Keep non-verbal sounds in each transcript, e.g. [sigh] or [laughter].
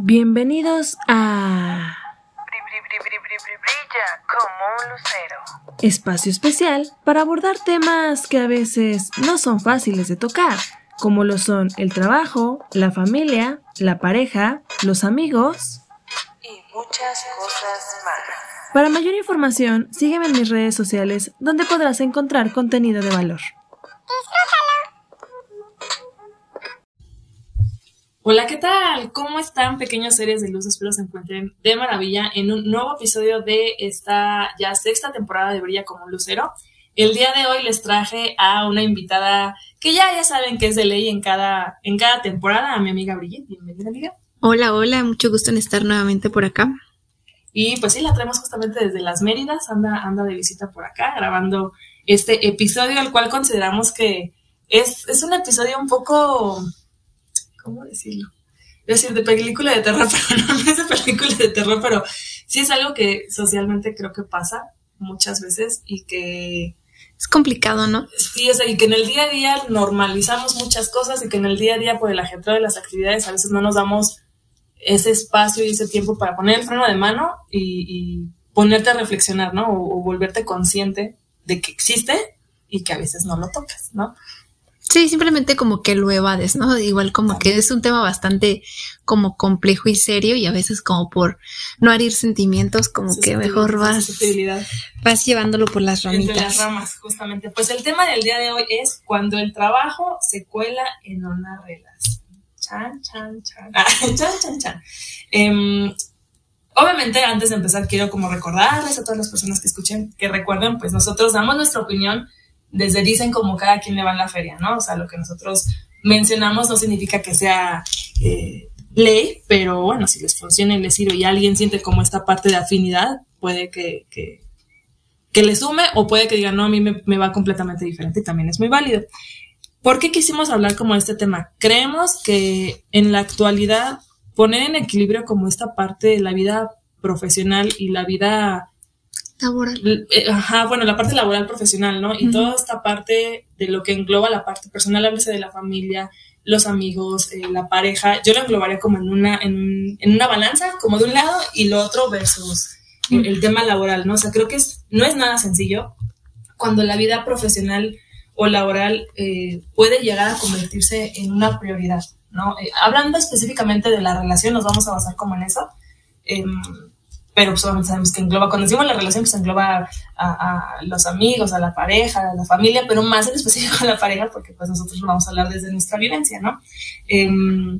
Bienvenidos a Brilla como un lucero. espacio especial para abordar temas que a veces no son fáciles de tocar, como lo son el trabajo, la familia, la pareja, los amigos. Y muchas cosas más. Para mayor información, sígueme en mis redes sociales donde podrás encontrar contenido de valor. Hola, ¿qué tal? ¿Cómo están, pequeños seres de luz? Espero se encuentren de maravilla en un nuevo episodio de esta ya sexta temporada de Brilla como un Lucero. El día de hoy les traje a una invitada que ya, ya saben que es de ley en cada, en cada temporada, a mi amiga Brigitte. Bienvenida, amiga. Hola, hola, mucho gusto en estar nuevamente por acá. Y pues sí, la traemos justamente desde las Méridas, anda, anda de visita por acá, grabando este episodio, al cual consideramos que es, es un episodio un poco, ¿cómo decirlo? Decir, de película de terror, [laughs] pero no, no es de película de terror, pero sí es algo que socialmente creo que pasa muchas veces y que Es complicado, ¿no? sí, o sea, y que en el día a día normalizamos muchas cosas y que en el día a día por el ajetreo de las actividades a veces no nos damos ese espacio y ese tiempo para poner el freno de mano y, y ponerte a reflexionar, ¿no? O, o volverte consciente de que existe y que a veces no lo tocas, ¿no? Sí, simplemente como que lo evades, ¿no? Igual como que es un tema bastante como complejo y serio y a veces como por no herir sentimientos, como que mejor vas, vas llevándolo por las Entre las ramitas. ramas, justamente. Pues el tema del día de hoy es cuando el trabajo se cuela en una relación. Chan, chan, chan. Ah, [laughs] chan, chan, chan. Em, obviamente, antes de empezar, quiero como recordarles a todas las personas que escuchen, que recuerden, pues nosotros damos nuestra opinión desde dicen como cada quien le va en la feria, ¿no? O sea, lo que nosotros mencionamos no significa que sea eh, ley, pero bueno, si les funciona y les sirve y alguien siente como esta parte de afinidad, puede que, que, que le sume o puede que diga, no, a mí me, me va completamente diferente y también es muy válido. ¿Por qué quisimos hablar como de este tema? Creemos que en la actualidad poner en equilibrio como esta parte de la vida profesional y la vida Laboral. Eh, Ajá, bueno, la parte laboral profesional, ¿no? Y toda esta parte de lo que engloba la parte personal, háblese de la familia, los amigos, eh, la pareja, yo lo englobaría como en una, en, en una balanza, como de un lado y lo otro versus el, el tema laboral, ¿no? O sea, creo que es, no es nada sencillo cuando la vida profesional o laboral eh, puede llegar a convertirse en una prioridad, ¿no? Eh, hablando específicamente de la relación, nos vamos a basar como en eso. Pero pues obviamente sabemos que engloba, cuando decimos la relación, pues engloba a, a los amigos, a la pareja, a la familia, pero más en específico a la pareja, porque pues nosotros vamos a hablar desde nuestra vivencia, ¿no? Em,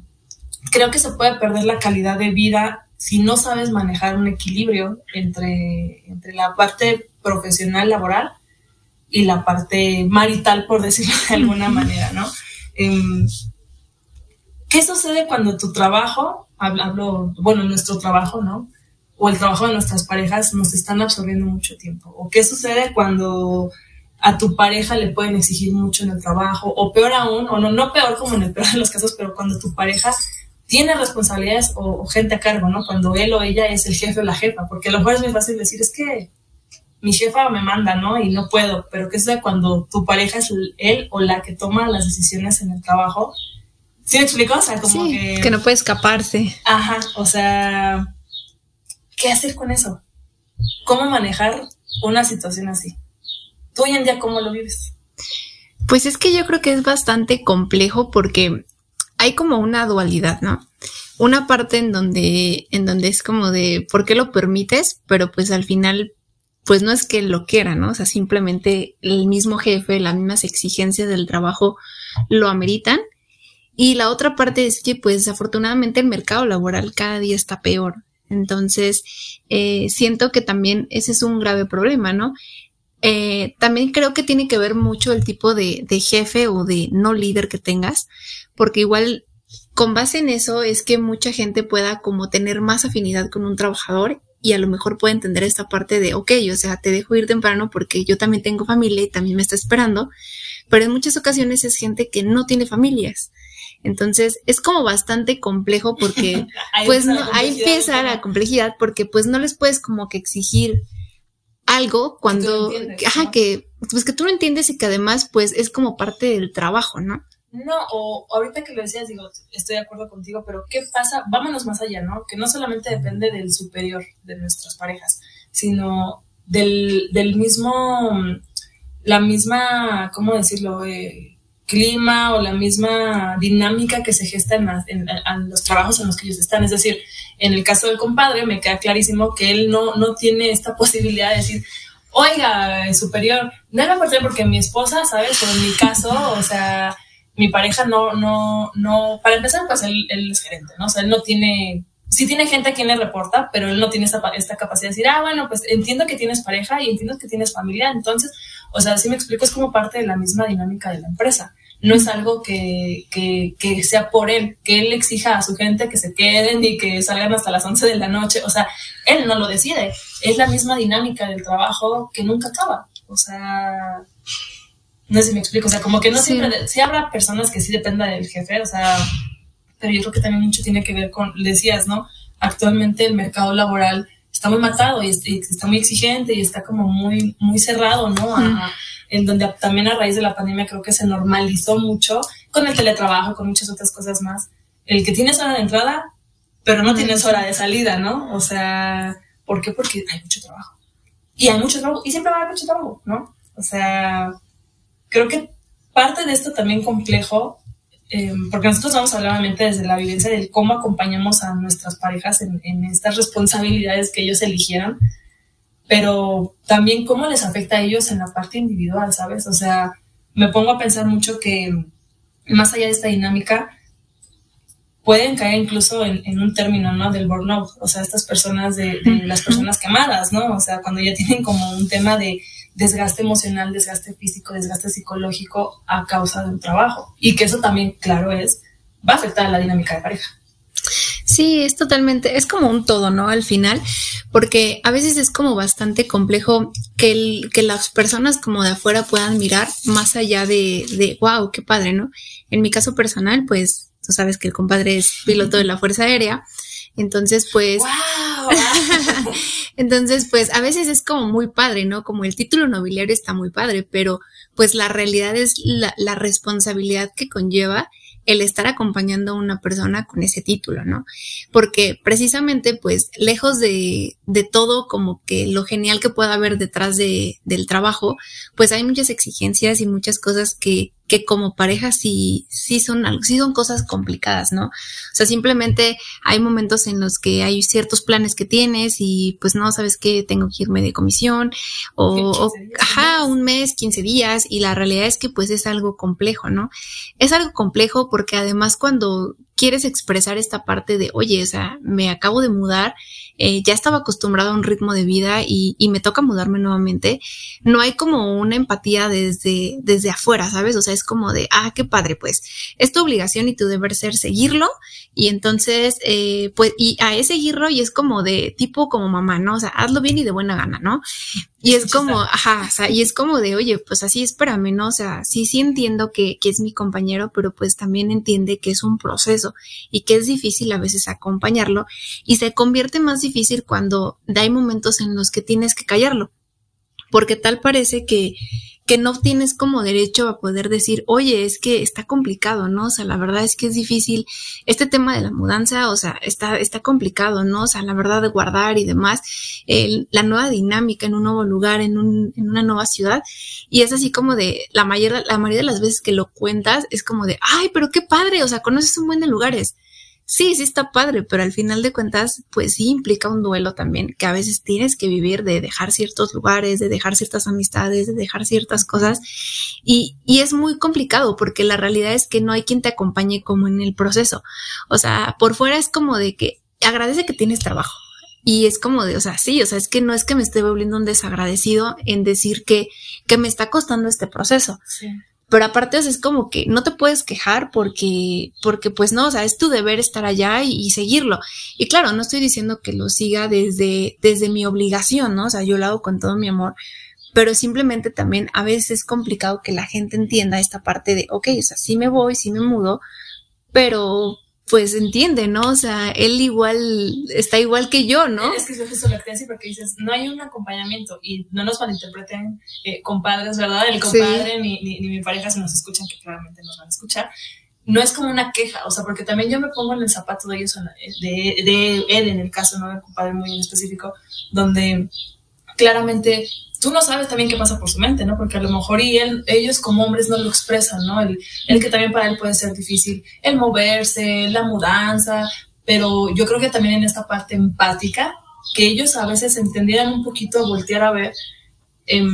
creo que se puede perder la calidad de vida si no sabes manejar un equilibrio entre, entre la parte profesional, laboral, y la parte marital, por decirlo de alguna manera, ¿no? Em, ¿Qué sucede cuando tu trabajo, hablo, bueno, nuestro trabajo, ¿no? O el trabajo de nuestras parejas nos están absorbiendo mucho tiempo. ¿O qué sucede cuando a tu pareja le pueden exigir mucho en el trabajo? O peor aún, o no, no peor como en el peor de los casos, pero cuando tu pareja tiene responsabilidades o, o gente a cargo, ¿no? Cuando él o ella es el jefe o la jefa, porque a lo mejor es muy fácil decir, es que mi jefa me manda, ¿no? Y no puedo, pero ¿qué sucede cuando tu pareja es él o la que toma las decisiones en el trabajo? ¿Sí me explico? O sea, como Sí, que... que no puede escaparse. Ajá, o sea, ¿qué hacer con eso? ¿Cómo manejar una situación así? ¿Tú hoy en día cómo lo vives? Pues es que yo creo que es bastante complejo porque hay como una dualidad, ¿no? Una parte en donde, en donde es como de ¿por qué lo permites? Pero pues al final, pues no es que lo quiera, ¿no? O sea, simplemente el mismo jefe, las mismas exigencias del trabajo lo ameritan. Y la otra parte es que, pues, desafortunadamente el mercado laboral cada día está peor. Entonces, eh, siento que también ese es un grave problema, ¿no? Eh, también creo que tiene que ver mucho el tipo de, de jefe o de no líder que tengas, porque igual con base en eso es que mucha gente pueda como tener más afinidad con un trabajador y a lo mejor puede entender esta parte de, ok, o sea, te dejo ir temprano porque yo también tengo familia y también me está esperando, pero en muchas ocasiones es gente que no tiene familias. Entonces es como bastante complejo porque [laughs] pues no, ahí empieza la complejidad porque pues no les puedes como que exigir algo cuando, entiendes, ajá, ¿no? que, pues que tú no entiendes y que además pues es como parte del trabajo, ¿no? No, o ahorita que lo decías, digo, estoy de acuerdo contigo, pero ¿qué pasa? Vámonos más allá, ¿no? Que no solamente depende del superior de nuestras parejas, sino del, del mismo, la misma, ¿cómo decirlo? Eh, clima o la misma dinámica que se gesta en, en, en, los trabajos en los que ellos están. Es decir, en el caso del compadre me queda clarísimo que él no, no tiene esta posibilidad de decir, oiga, superior, no me importa porque mi esposa, ¿sabes? O en mi caso, o sea, mi pareja no, no, no, para empezar, pues él, él es gerente, ¿no? O sea, él no tiene sí tiene gente a quien le reporta, pero él no tiene esta, esta, capacidad de decir, ah, bueno, pues entiendo que tienes pareja y entiendo que tienes familia, entonces, o sea, si me explico, es como parte de la misma dinámica de la empresa. No es algo que, que, que sea por él, que él exija a su gente que se queden y que salgan hasta las 11 de la noche, o sea, él no lo decide, es la misma dinámica del trabajo que nunca acaba, o sea, no sé si me explico, o sea, como que no sí. siempre, sí habrá personas que sí dependan del jefe, o sea, pero yo creo que también mucho tiene que ver con, decías, ¿no? Actualmente el mercado laboral está muy matado y, está muy exigente y está como muy, muy cerrado, ¿no? A, en donde también a raíz de la pandemia creo que se normalizó mucho con el teletrabajo, con muchas otras cosas más. El que tienes hora de entrada, pero no tienes hora de salida, ¿no? O sea, ¿por qué? Porque hay mucho trabajo. Y hay mucho trabajo, y siempre va a haber mucho trabajo, ¿no? O sea, creo que parte de esto también complejo eh, porque nosotros vamos a hablar obviamente desde la vivencia de cómo acompañamos a nuestras parejas en, en, estas responsabilidades que ellos eligieron, pero también cómo les afecta a ellos en la parte individual, ¿sabes? O sea, me pongo a pensar mucho que más allá de esta dinámica, pueden caer incluso en, en un término, ¿no? Del burnout, o sea, estas personas de, de las personas quemadas, ¿no? O sea, cuando ya tienen como un tema de desgaste emocional, desgaste físico, desgaste psicológico a causa de un trabajo. Y que eso también, claro, es, va a afectar a la dinámica de pareja. Sí, es totalmente, es como un todo, ¿no? Al final, porque a veces es como bastante complejo que, el, que las personas como de afuera puedan mirar más allá de, de, wow, qué padre, ¿no? En mi caso personal, pues tú sabes que el compadre es piloto de la Fuerza Aérea, entonces pues... Wow. [laughs] Entonces, pues a veces es como muy padre, ¿no? Como el título nobiliario está muy padre, pero pues la realidad es la, la responsabilidad que conlleva el estar acompañando a una persona con ese título, ¿no? Porque precisamente, pues, lejos de, de todo como que lo genial que pueda haber detrás de, del trabajo, pues hay muchas exigencias y muchas cosas que, que como pareja sí, sí son, sí son cosas complicadas, ¿no? O sea, simplemente hay momentos en los que hay ciertos planes que tienes y pues no sabes que tengo que irme de comisión o, o ajá, un mes, 15 días y la realidad es que pues es algo complejo, ¿no? Es algo complejo porque además cuando quieres expresar esta parte de, oye, o sea, me acabo de mudar, eh, ya estaba acostumbrado a un ritmo de vida y, y, me toca mudarme nuevamente, no hay como una empatía desde, desde afuera, ¿sabes? O sea, es como de, ah, qué padre, pues, es tu obligación y tu deber ser seguirlo y entonces, eh, pues, y a ese seguirlo y es como de tipo como mamá, ¿no? O sea, hazlo bien y de buena gana, ¿no? Y es como, ajá, o sea, y es como de, oye, pues así espérame, ¿no? O sea, sí, sí entiendo que, que es mi compañero, pero pues también entiende que es un proceso y que es difícil a veces acompañarlo y se convierte más difícil cuando hay momentos en los que tienes que callarlo, porque tal parece que, que no tienes como derecho a poder decir, oye, es que está complicado, ¿no? O sea, la verdad es que es difícil. Este tema de la mudanza, o sea, está, está complicado, ¿no? O sea, la verdad de guardar y demás, la nueva dinámica en un nuevo lugar, en, un, en una nueva ciudad. Y es así como de, la mayor, la mayoría de las veces que lo cuentas, es como de, ay, pero qué padre, o sea, conoces un buen de lugares sí, sí está padre, pero al final de cuentas, pues sí implica un duelo también, que a veces tienes que vivir de dejar ciertos lugares, de dejar ciertas amistades, de dejar ciertas cosas. Y, y es muy complicado porque la realidad es que no hay quien te acompañe como en el proceso. O sea, por fuera es como de que agradece que tienes trabajo. Y es como de, o sea, sí, o sea, es que no es que me esté volviendo un desagradecido en decir que, que me está costando este proceso. Sí pero aparte es como que no te puedes quejar porque, porque pues no, o sea, es tu deber estar allá y, y, seguirlo. Y claro, no estoy diciendo que lo siga desde, desde mi obligación, ¿no? O sea, yo lo hago con todo mi amor, pero simplemente también a veces es complicado que la gente entienda esta parte de, ok, o sea, sí me voy, sí me mudo, pero pues entiende, ¿no? O sea, él igual está igual que yo, ¿no? Es que es justo lo que te decía porque dices, no hay un acompañamiento y no nos malinterpreten eh, compadres, ¿verdad? El compadre ni, ni, ni mi pareja se nos escuchan, que claramente nos van a escuchar no es como una queja, o sea, porque también yo me pongo en el zapato de ellos, de, de él en el caso, ¿no? De compadre muy en específico, donde claramente tú no sabes también qué pasa por su mente, ¿no? Porque a lo mejor y él, ellos como hombres no lo expresan, ¿no? El, que también para él puede ser difícil, el moverse, la mudanza, pero yo creo que también en esta parte empática, que ellos a veces entendieran un poquito voltear a ver, eh,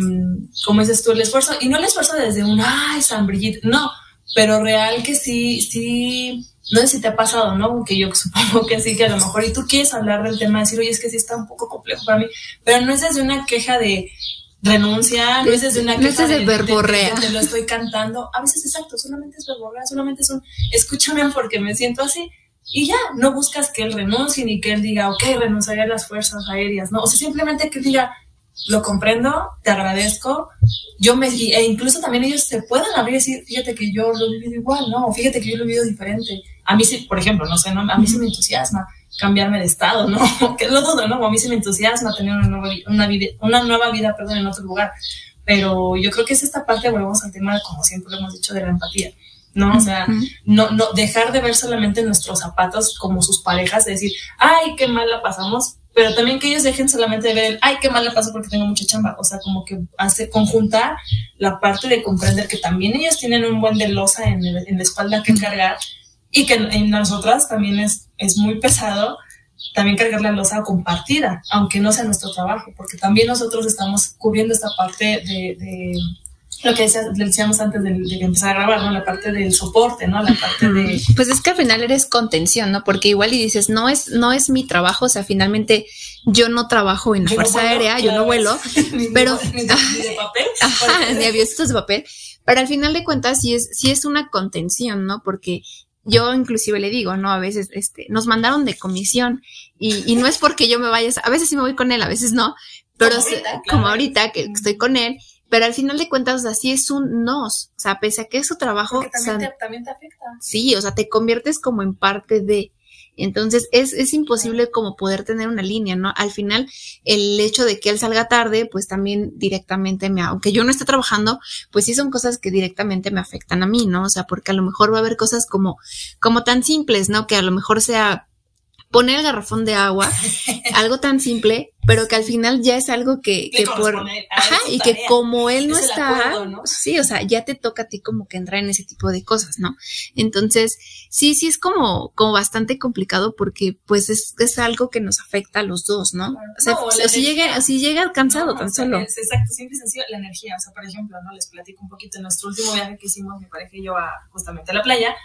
como dices tú, el esfuerzo, y no el esfuerzo desde un, ay, San Brigitte, no, pero real que sí, sí, no sé si te ha pasado, ¿no? Que yo [laughs] supongo que sí, que a lo mejor, y tú quieres hablar del tema, decir, oye, es que sí está un poco complejo para mí, pero no es desde una queja de renuncia, no es desde una queja no es de, verborrea. te lo estoy cantando, a veces exacto, solamente es verborrea, solamente es un, escúchame porque me siento así, y ya, no buscas que él renuncie ni que él diga, ok, renunciaré a las fuerzas aéreas, ¿no? O sea, simplemente que él diga, lo comprendo, te agradezco. Yo me, e incluso también ellos se pueden abrir y decir, fíjate que yo lo he vivido igual, ¿no? Fíjate que yo lo he vivido diferente. A mí sí, por ejemplo, no sé, ¿no? a mí sí me entusiasma cambiarme de estado, ¿no? [laughs] que lo dudo, ¿no? A mí sí me entusiasma tener una nueva, una vida, una nueva vida, perdón, en otro lugar. Pero yo creo que es esta parte, volvemos al tema, como siempre lo hemos dicho, de la empatía. ¿no? O sea, no, no, dejar de ver solamente nuestros zapatos como sus parejas, de decir, ay, qué mal la pasamos, pero también que ellos dejen solamente de ver el, ay, qué mal le paso porque tengo mucha chamba. O sea, como que hace conjuntar la parte de comprender que también ellos tienen un buen de losa en, en la espalda que cargar y que en nosotras también es, es muy pesado también cargar la losa compartida, aunque no sea nuestro trabajo, porque también nosotros estamos cubriendo esta parte de, de lo que decíamos antes de, empezar a grabar, ¿no? La parte del soporte, ¿no? La parte de... Pues es que al final eres contención, ¿no? Porque igual y dices, no es, no es mi trabajo, o sea, finalmente yo no trabajo en la Fuerza Aérea, yo no vuelo, [laughs] pero... Ni de, [laughs] papel. Ajá, ni avioncitos de papel. Pero al final de cuentas sí es, sí es una contención, ¿no? Porque yo inclusive le digo, ¿no? A veces este, nos mandaron de comisión y, y no es porque yo me vaya, a veces sí me voy con él, a veces no, pero como ahorita, como ahorita que estoy con él pero al final de cuentas, así es un nos. O sea, pese a que es su trabajo. también, te, también, te, afecta. Sí, o sea, te conviertes como en parte de. Entonces, es, es imposible como poder tener una línea, ¿no? Al final, el hecho de que él salga tarde, pues también directamente me, aunque yo no esté trabajando, pues sí son cosas que directamente me afectan a mí, ¿no? O sea, porque a lo mejor va a haber cosas como, como tan simples, ¿no? Que a lo mejor sea poner el garrafón de agua, [laughs] algo tan simple, pero que al final ya es algo que, que por, ajá, y que como él no está, sí, o sea, ya te toca a ti como que entrar en ese tipo de cosas, ¿no? Entonces, sí, sí es como, como bastante complicado porque pues es, es algo que nos afecta a los dos, ¿no? O sea, si, llega, si llega cansado tan solo. Es, exacto, siempre sencillo la energía, o sea, por ejemplo, ¿no? Les platico un poquito, en nuestro último viaje que hicimos, mi pareja y yo, a, justamente a la playa,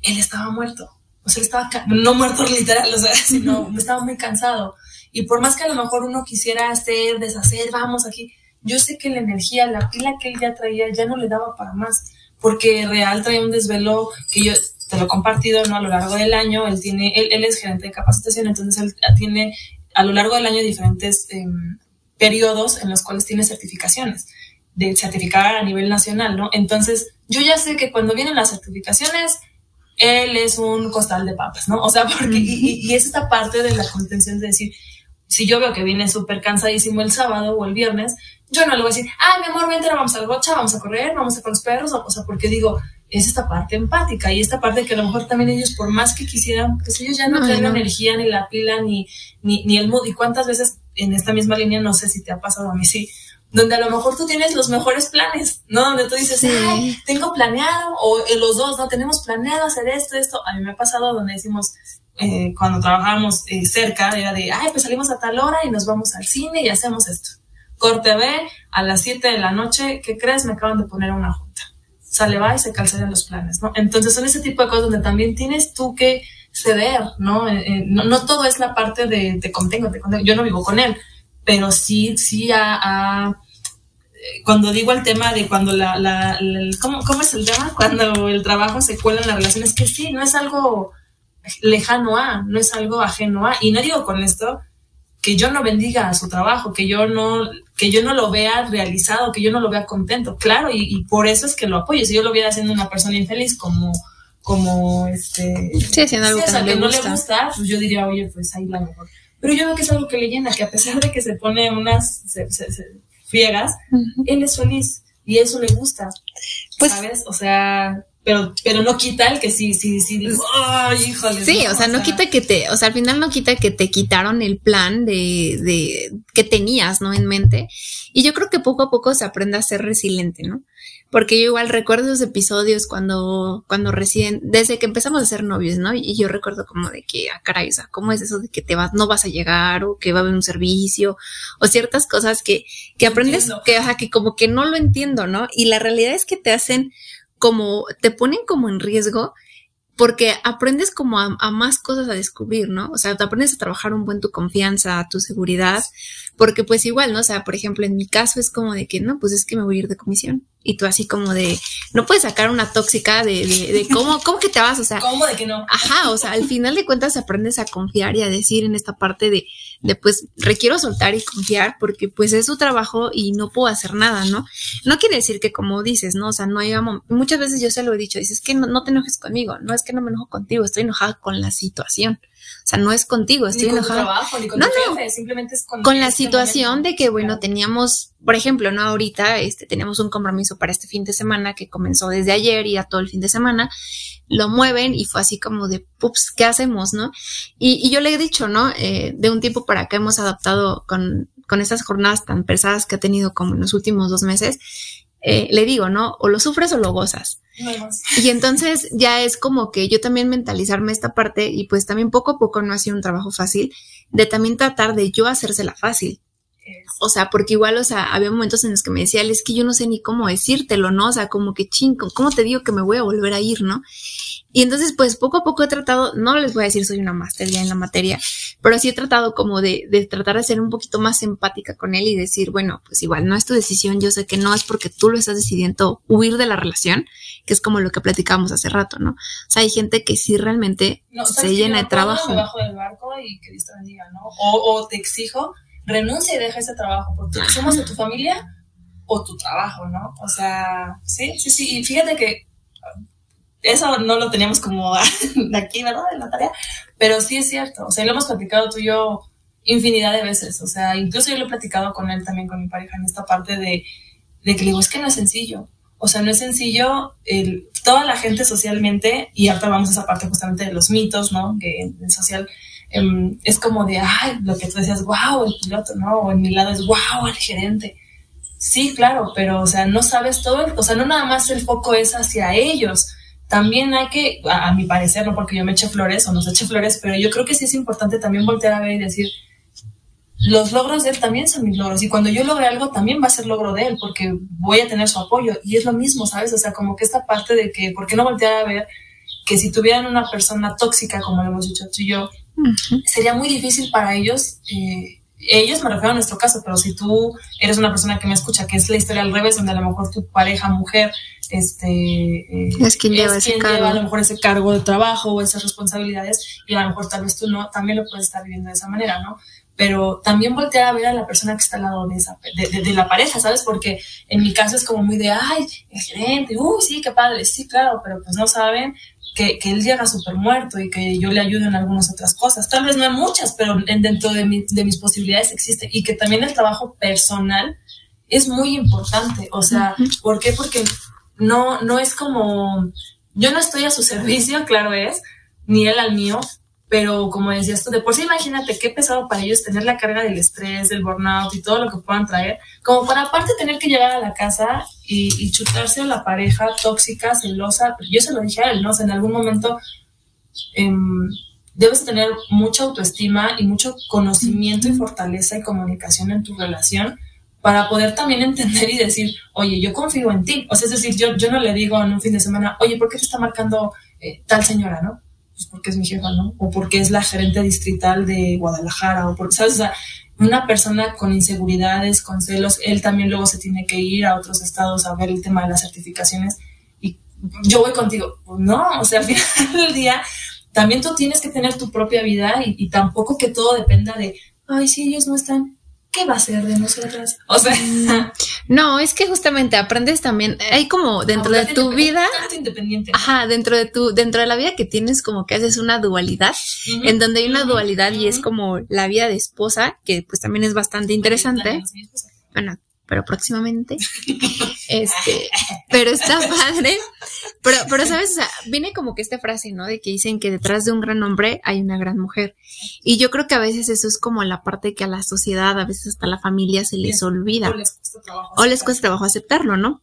él estaba muerto o sea, estaba, no muerto [laughs] literal, o sea, sino estaba muy cansado. Y por más que a lo mejor uno quisiera hacer, deshacer, vamos aquí, yo sé que la energía, la pila que él ya traía, ya no le daba para más, porque real traía un desvelo que yo te lo he compartido, ¿no? A lo largo del año, él tiene, él, él es gerente de capacitación, entonces él tiene a lo largo del año diferentes em, periodos en los cuales tiene certificaciones de certificar a nivel nacional, ¿no? Entonces, yo ya sé que cuando vienen las certificaciones, él es un costal de papas, ¿no? O sea, porque, y, es esta parte de la contención de decir, si yo veo que viene súper cansadísimo el sábado o el viernes, yo no le voy a decir, ay, mi amor, vente, vamos al gocha, vamos a correr, vamos a con los perros, o, sea, porque digo, es esta parte empática y esta parte que a lo mejor también ellos, por más que quisieran, pues ellos ya no, tienen la energía, ni la pila, ni, ni, ni el mood. Y cuántas veces en esta misma línea, no sé si te ha pasado a mí, sí, donde a lo mejor tú tienes los mejores planes, ¿no? Donde tú dices, Ay, tengo planeado, o los dos, ¿no? Tenemos planeado hacer esto, esto. A mí me ha pasado donde decimos, eh, cuando trabajábamos eh, cerca, era de, ay, pues salimos a tal hora y nos vamos al cine y hacemos esto. Corte B, a las 7 de la noche, ¿qué crees? Me acaban de poner una junta. Sale, va y se calzan los planes, ¿no? Entonces son ese tipo de cosas donde también tienes tú que ceder, ¿no? Eh, no, no, todo es la parte de te contengo, te contengo. Yo no vivo con él, pero sí, sí a, cuando digo el tema de cuando la, la, ¿cómo, ¿cómo, es el tema? [laughs] Cuando el trabajo se cuela en la relación, es que sí, no es algo lejano a, no es algo ajeno a, y no digo con esto que yo no bendiga a su trabajo, que yo no, que yo no lo vea realizado, que yo no lo vea contento, claro, y, y por eso es que lo apoyo, si yo lo viera siendo una persona infeliz como como este... Sí, haciendo algo sí, que no le gusta, pues yo diría, oye, pues ahí la mejor. Pero yo veo que es algo que le llena, que a pesar de que se pone unas se, se- se- friegas, Ujú. él es feliz y eso le gusta, Pues- ¿sabes? O sea, pero, pero no quita el que sí, sí, sí, digo, ay, híjole. Sí, o sea, no quita que te, o sea, al final no quita que te quitaron el plan de, de que tenías, ¿no? En mente. Y yo creo que poco a poco se aprende a ser resiliente, ¿no? Porque yo igual recuerdo esos episodios cuando, cuando recién, desde que empezamos a ser novios, ¿no? Y yo recuerdo como de que, ah, caray, o sea, ¿cómo es eso de que te vas, no vas a llegar o que va a haber un servicio o ciertas cosas que, que aprendes, Entiendo. que, ajá, que como que no lo entiendo, ¿no? Y la realidad es que te hacen como, te ponen como en riesgo porque aprendes como a, a más cosas a descubrir, ¿no? O sea, te aprendes a trabajar un buen tu confianza, tu seguridad, porque pues igual, ¿no? O sea, por ejemplo, en mi caso es como de que, no, pues es que me voy a ir de comisión. Y tú así como de, no puedes sacar una tóxica de, de, de cómo, [laughs] cómo que te vas, o sea, ¿Cómo de que no? Ajá, o sea, al final de cuentas aprendes a confiar y a decir en esta parte de, de pues requiero soltar y confiar porque pues es su trabajo y no puedo hacer nada, ¿no? No quiere decir que como dices, ¿no? O sea, no hay muchas veces yo se lo he dicho, dices que no, no te enojes conmigo, no es que no me enojo contigo, estoy enojada con la situación. O sea, no es contigo, Ni estoy con tu trabajo, ni con No, tu no. jefe, simplemente es con, con la situación de que, bueno, teníamos, por ejemplo, ¿no? Ahorita este, tenemos un compromiso para este fin de semana que comenzó desde ayer y a todo el fin de semana. Lo mueven y fue así como de, pups, ¿qué hacemos, no? Y, y yo le he dicho, ¿no? Eh, de un tiempo para acá hemos adaptado con, con estas jornadas tan pesadas que ha tenido como en los últimos dos meses. eh, le digo, ¿no? O lo sufres o lo gozas. Y entonces ya es como que yo también mentalizarme esta parte y pues también poco a poco no ha sido un trabajo fácil de también tratar de yo hacérsela fácil. O sea, porque igual, o sea, había momentos en los que me decía, "Ale, es que yo no sé ni cómo decírtelo, ¿no? O sea, como que chingo, ¿cómo te digo que me voy a volver a ir, no? Y entonces, pues poco a poco he tratado, no les voy a decir soy una máster ya en la materia, pero sí he tratado como de, de tratar de ser un poquito más empática con él y decir, bueno, pues igual no es tu decisión, yo sé que no es porque tú lo estás decidiendo huir de la relación, que es como lo que platicábamos hace rato, ¿no? O sea, hay gente que sí realmente No, ¿sabes se llena de trabajo. Me bajo del barco y que Dios te bendiga, ¿no? O, o te exijo, renuncia y deja ese trabajo, porque somos de tu familia o tu trabajo, ¿no? O sea, sí, sí, sí. Y fíjate que eso no lo teníamos como [laughs] aquí, ¿verdad? En la tarea, pero sí es cierto. O sea, lo hemos platicado tú y yo infinidad de veces. O sea, incluso yo lo he platicado con él también, con mi pareja, en esta parte de, de que le digo, es que no es sencillo. O sea, no es sencillo. El, toda la gente socialmente, y ahorita vamos a esa parte justamente de los mitos, ¿no? Que en el social em, es como de, ay, lo que tú decías, wow, el piloto, ¿no? O en mi lado es, wow, el gerente. Sí, claro, pero, o sea, no sabes todo, o sea, no nada más el foco es hacia ellos. También hay que, a, a mi parecer, no porque yo me eche flores o nos eche flores, pero yo creo que sí es importante también voltear a ver y decir, los logros de él también son mis logros. Y cuando yo logre algo, también va a ser logro de él, porque voy a tener su apoyo. Y es lo mismo, ¿sabes? O sea, como que esta parte de que, ¿por qué no voltear a ver que si tuvieran una persona tóxica, como lo hemos dicho tú y yo, sería muy difícil para ellos. eh, ellos me refiero a nuestro caso, pero si tú eres una persona que me escucha, que es la historia al revés, donde a lo mejor tu pareja, mujer, este, eh, Es quien lleva ese quien cargo. lleva a lo mejor ese cargo de trabajo o esas responsabilidades, y a lo mejor tal vez tú no, también lo puedes estar viviendo de esa manera, ¿no? Pero también voltear a ver a la persona que está al lado de, esa, de, de- de la pareja, ¿sabes? Porque en mi caso es como muy de, ay, el gerente, uh, sí, qué padre, sí, claro, pero pues no saben que, que él llega súper muerto y que yo le ayudo en algunas otras cosas. Tal vez no en muchas, pero en- dentro de, mi- de mis posibilidades existe. Y que también el trabajo personal es muy importante. O sea, ¿por qué? Porque no, no es como, yo no estoy a su servicio, [laughs] claro es, ni él al mío, pero como decías tú, de por sí imagínate qué pesado para ellos tener la carga del estrés, del burnout y todo lo que puedan traer, como para aparte tener que llegar a la casa y, y chutarse a la pareja tóxica, celosa, pero yo se lo dije a él, ¿no? O sea, en algún momento em, debes tener mucha autoestima y mucho conocimiento y fortaleza y comunicación en tu relación para poder también entender y decir, oye, yo confío en ti. O sea, es decir, yo, yo no le digo en un fin de semana, oye, ¿por qué te está marcando eh, tal señora, no? Pues porque es mi jefa, ¿no? O porque es la gerente distrital de Guadalajara, o porque, ¿sabes? O sea, una persona con inseguridades, con celos, él también luego se tiene que ir a otros estados a ver el tema de las certificaciones y yo voy contigo. Pues no, o sea, [laughs] al final del día también tú tienes que tener tu propia vida y, y tampoco que todo dependa de, ay, si ellos no están, ¿qué ¿qué va a ser de nosotras? O sea, [laughs] No, es que justamente aprendes también, hay como dentro de tu vida, Tanto independiente. ¿no? ajá, dentro de tu, dentro de la vida que tienes como que haces una dualidad, en donde hay una dualidad y es como la vida de esposa, que pues también es bastante interesante. Bueno, pero próximamente. Este, pero está padre. Pero, pero sabes, o sea, viene como que esta frase, ¿no? De que dicen que detrás de un gran hombre hay una gran mujer. Y yo creo que a veces eso es como la parte que a la sociedad, a veces hasta a la familia se les olvida O les cuesta trabajo. o les cuesta trabajo aceptarlo, ¿no?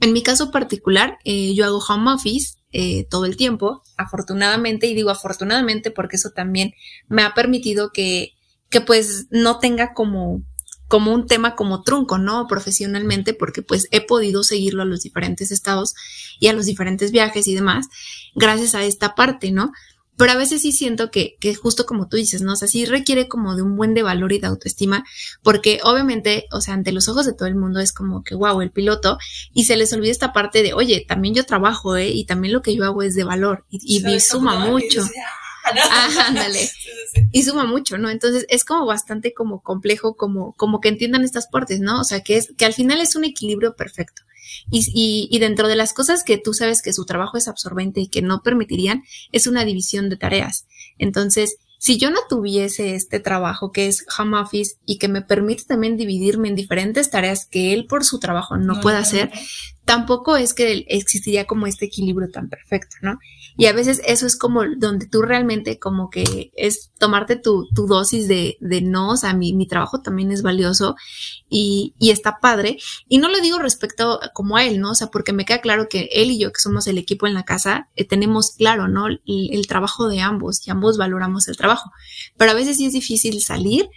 En mi caso particular, eh, yo hago home office eh, todo el tiempo, afortunadamente, y digo afortunadamente porque eso también me ha permitido que, que pues no tenga como, como un tema como trunco, ¿no? Profesionalmente, porque pues he podido seguirlo a los diferentes estados y a los diferentes viajes y demás, gracias a esta parte, ¿no? Pero a veces sí siento que, que justo como tú dices, ¿no? O sea, sí requiere como de un buen de valor y de autoestima, porque obviamente, o sea, ante los ojos de todo el mundo es como que, wow, el piloto, y se les olvida esta parte de, oye, también yo trabajo, ¿eh? Y también lo que yo hago es de valor, y, y me suma mucho. [laughs] no. Ah, ándale. Sí, sí, sí. Y suma mucho, ¿no? Entonces es como bastante como complejo, como, como que entiendan estas partes, ¿no? O sea, que es, que al final es un equilibrio perfecto. Y, y, y dentro de las cosas que tú sabes que su trabajo es absorbente y que no permitirían, es una división de tareas. Entonces, si yo no tuviese este trabajo que es home office y que me permite también dividirme en diferentes tareas que él por su trabajo no, puede hacer, tampoco es que existiría como este equilibrio tan perfecto, ¿no? Y a veces eso es como donde tú realmente como que es tomarte tu, tu dosis de, de no, o sea, mi, mi trabajo también es valioso y, y está padre. Y no lo digo respecto como a él, ¿no? O sea, porque me queda claro que él y yo, que somos el equipo en la casa, eh, tenemos claro, ¿no? El, el trabajo de ambos y ambos valoramos el trabajo. Pero a veces sí es difícil salir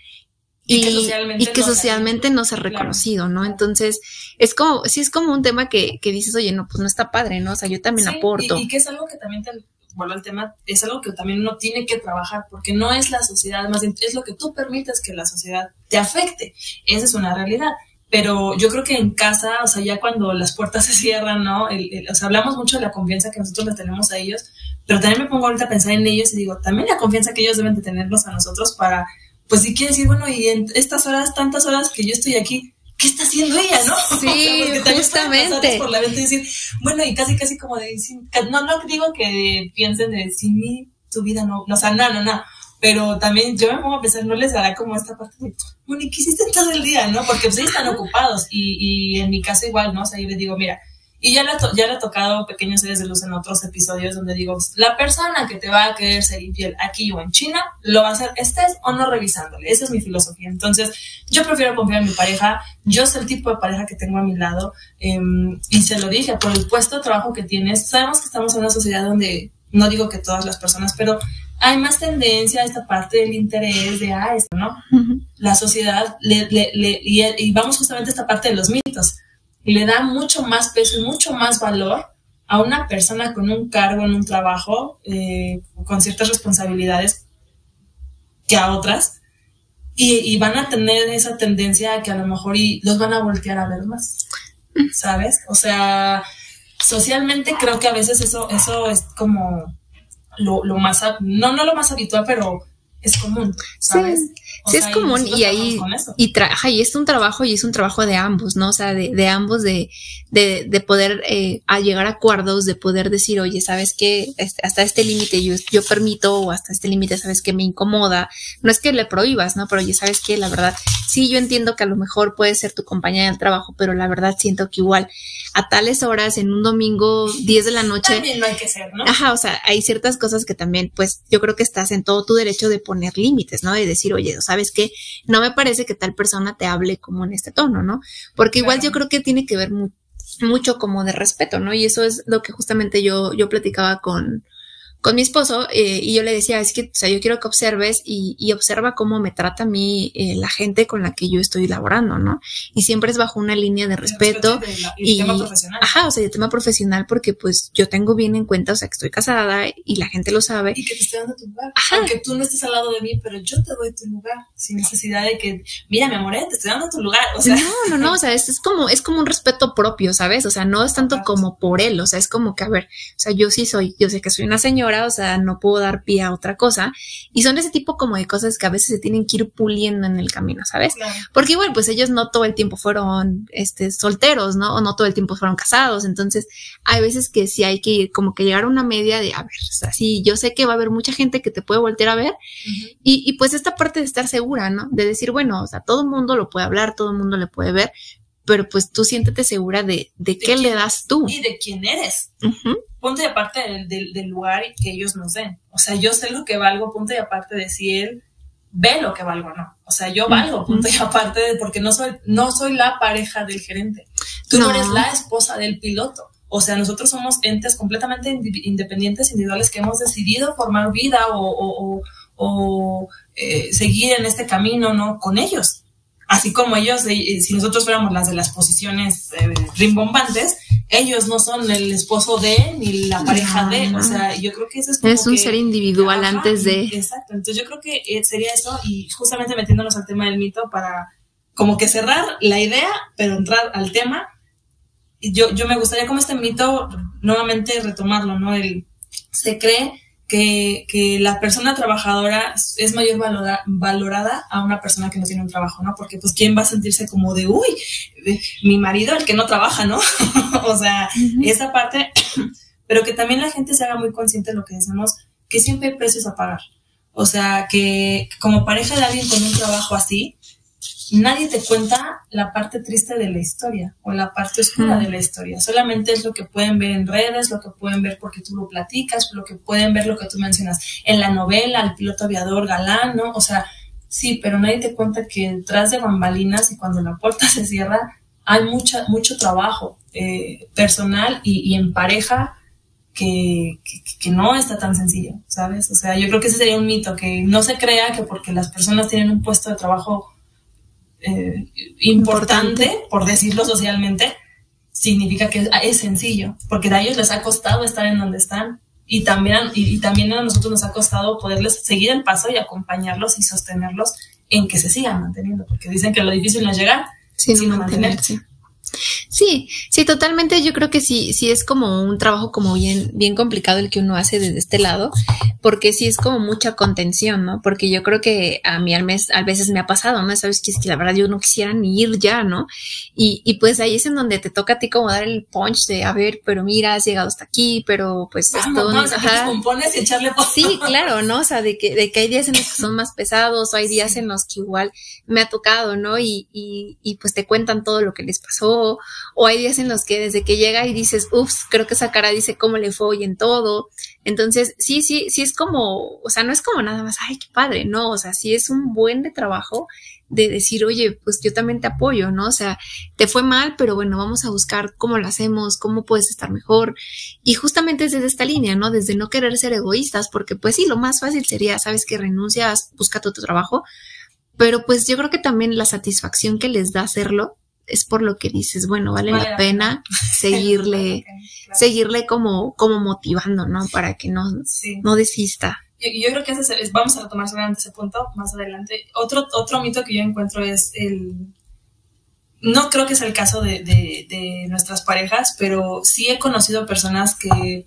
y, Y que socialmente y que no socialmente no sea Claro. reconocido, ¿no? Entonces, es como, sí es como un tema que, que dices, oye, no, pues no está padre, ¿no? O sea, yo también Sí, aporto. Y, y que es algo que también te vuelvo al tema, es algo que también uno tiene que trabajar, porque no es la sociedad, más bien es lo que tú permites que la sociedad te afecte. Esa es una realidad. Pero yo creo que en casa, o sea, ya cuando las puertas [laughs] se cierran, ¿no? El- el- o sea, hablamos mucho de la confianza que nosotros le tenemos a ellos, pero también me pongo ahorita a pensar en ellos y digo, también la confianza que ellos deben de tenernos a nosotros para, pues si quieren decir, bueno, y en estas horas, tantas horas que yo estoy aquí, ¿qué está haciendo ella, no? [laughs] Sí, porque también justamente. por la mente y decir, bueno, y casi, casi como de, no, no digo que piensen de, sin mí, tu vida no, no, o sea, no, no, no, pero también yo me pongo a pensar, no les dará como esta parte de, bueno, ¿y qué hiciste todo el día, no? Porque pues ellos están ocupados y, y en mi caso igual, ¿no? O sea, yo les digo, mira, y ya to- ya le he tocado pequeños seres de luz en otros episodios donde digo, la persona que te va a querer ser infiel aquí o en China, lo va a hacer estés o no revisándole. Esa es mi filosofía. Entonces, yo prefiero confiar en mi pareja. Yo sé el tipo de pareja que tengo a mi lado em, y se lo dije, por el puesto de trabajo que tienes, sabemos que estamos en una sociedad donde, no digo que todas las personas, pero hay más tendencia a esta parte del interés de, ah, esto, ¿no? La sociedad le, le- le- y, y vamos justamente a esta parte de los mitos y le da mucho más peso y mucho más valor a una persona con un cargo en un trabajo eh, con ciertas responsabilidades que a otras y, van a tener esa tendencia a que a lo mejor y los van a voltear a ver más sabes o sea socialmente creo que a veces eso eso es como lo, lo más no no lo más habitual pero es común sabes O Sí, sea, es común y ahí y, tra- ajá, y es un trabajo y es un trabajo de ambos, ¿no? O sea, de, de ambos de, de, de poder eh, a llegar a acuerdos, de poder decir, oye, ¿sabes qué? Este, hasta este límite yo, yo permito o hasta este límite, ¿sabes qué? Me incomoda. No es que le prohíbas, ¿no? Pero oye, ¿sabes qué? La verdad, sí, yo entiendo que a lo mejor puede ser tu compañera del trabajo, pero la verdad siento que igual a tales horas, en un domingo, 10 de la noche, también no hay que ser no Ajá, o sea, hay ciertas cosas que también, pues, yo creo que estás en todo tu derecho de poner límites, ¿no? De decir, oye, ¿sabes qué? No me parece que tal persona te hable como en este tono, ¿no? Porque igual Claro. yo creo que tiene que ver mu- mucho como de respeto, ¿no? Y eso es lo que justamente yo, yo platicaba con, con mi esposo eh, y yo le decía, es que, o sea, yo quiero que observes y, y observa cómo me trata a mí eh, la gente con la que yo estoy laborando, ¿no? Y siempre es bajo una línea de respeto. y de la- y y- tema profesional Ajá, o sea, de tema profesional, porque pues yo tengo bien en cuenta, o sea, que estoy casada y la gente lo sabe. y que te esté dando tu lugar Ajá. aunque tú no estés al lado de mí pero yo te doy tu lugar sin necesidad de que mira mi amor eh, te estoy dando tu lugar o sea no, no, no, o sea, es, es como, es como un respeto propio, ¿sabes? O sea, no es tanto como por él, o sea, es como que, a ver, o sea, yo sí soy, yo sé que soy una señora o sea, no puedo dar pie a otra cosa. Y son ese tipo como de cosas que a veces se tienen que ir puliendo en el camino, ¿sabes? Claro. Porque igual, pues ellos no todo el tiempo fueron este, solteros, ¿no? O no todo el tiempo fueron casados. Entonces, hay veces que sí hay que ir como que llegar a una media de, a ver, o sea, sí, yo sé que va a haber mucha gente que te puede voltear a ver. Y, y pues esta parte de estar segura, ¿no? De decir, bueno, o sea, todo el mundo lo puede hablar, todo el mundo le puede ver, pero pues tú siéntete segura de, de qué quién- le das tú. Y de quién eres. Punto y aparte del, del- del lugar que ellos nos den. O sea, yo sé lo que valgo, punto y aparte de si él ve lo que valgo o no. O sea, yo valgo, punto y aparte de porque no soy, no soy la pareja del gerente. Tú no, No. eres la esposa del piloto. O sea, nosotros somos entes completamente independientes, individuales, que hemos decidido formar vida o, o- o- o, eh, seguir en este camino, ¿no? Con ellos. Así como ellos, eh, si nosotros fuéramos las de las posiciones eh, rimbombantes, ellos no son el esposo de ni la pareja No, de. no. O sea, yo creo que eso es como Es un que- ser individual Ajá, antes de... Exacto. Entonces yo creo que eh, sería eso y justamente metiéndonos al tema del mito para como que cerrar la idea, pero entrar al tema. Yo, yo me gustaría como este mito nuevamente retomarlo, ¿no? El, se cree que, que la persona trabajadora es mayor valora- valorada a una persona que no tiene un trabajo, ¿no? Porque pues quién va a sentirse como de, uy, mi marido el que no trabaja, ¿no? [laughs] o sea, esa parte, [clears throat] pero que también la gente se haga muy consciente de lo que decimos, que siempre hay precios a pagar. O sea, que como pareja de alguien con un trabajo así, nadie te cuenta la parte triste de la historia o la parte oscura Mm. de la historia. Solamente es lo que pueden ver en redes, lo que pueden ver porque tú lo platicas, lo que pueden ver lo que tú mencionas en la novela, el piloto aviador galán, ¿no? O sea, sí, pero nadie te cuenta que detrás de bambalinas y cuando la puerta [laughs] se cierra, hay mucha, mucho trabajo eh, personal y, y en pareja que, que, que no está tan sencillo, ¿sabes? O sea, yo creo que ese sería un mito, que no se crea que porque las personas tienen un puesto de trabajo eh, importante, por decirlo socialmente, significa que es, es sencillo, porque a ellos les ha costado estar en donde están y también, a- y, y también a nosotros nos ha costado poderles seguir el paso y acompañarlos y sostenerlos en que se sigan manteniendo, porque dicen que lo difícil no es llegar, sino sino mantenerse. Sí, sí, totalmente. Yo creo que sí, sí es como un trabajo como bien, bien complicado el que uno hace desde este lado, porque sí es como mucha contención, ¿no? Porque yo creo que a mí al mes, a veces me ha pasado, ¿no? Sabes que es que la verdad yo no quisiera ni ir ya, ¿no? Y, y pues ahí es en donde te toca a ti como dar el punch de, a ver, pero mira, has llegado hasta aquí, pero pues vamos, esto, los pompones y echarle por Sí, [laughs] claro, ¿no? O sea, de que, de que hay días en los que son más pesados o hay días en los que igual me ha tocado, ¿no? Y, y, y pues te cuentan todo lo que les pasó, o hay días en los que desde que llega y dices, ups, creo que esa cara dice cómo le fue hoy en todo. Entonces, sí, sí, sí es como, o sea, no es como nada más, ay, qué padre, no, o sea, sí es un buen de trabajo de decir, oye, pues yo también te apoyo, ¿no? O sea, te fue mal, pero bueno, vamos a buscar cómo lo hacemos, cómo puedes estar mejor. Y justamente es desde esta línea, ¿no? Desde no querer ser egoístas, porque pues sí, lo más fácil sería, sabes que renuncias, búscate otro trabajo, pero pues yo creo que también la satisfacción que les da hacerlo es por lo que dices, bueno, vale, Vale la la pena [laughs] seguirle, claro. seguirle como, como motivando, ¿no? Para que no, Sí. no desista. Yo, yo creo que ese es- es- vamos a retomar seguramente ese punto más adelante. Otro, otro mito que yo encuentro es el... No creo que sea el caso de, de- de nuestras parejas, pero sí he conocido personas que,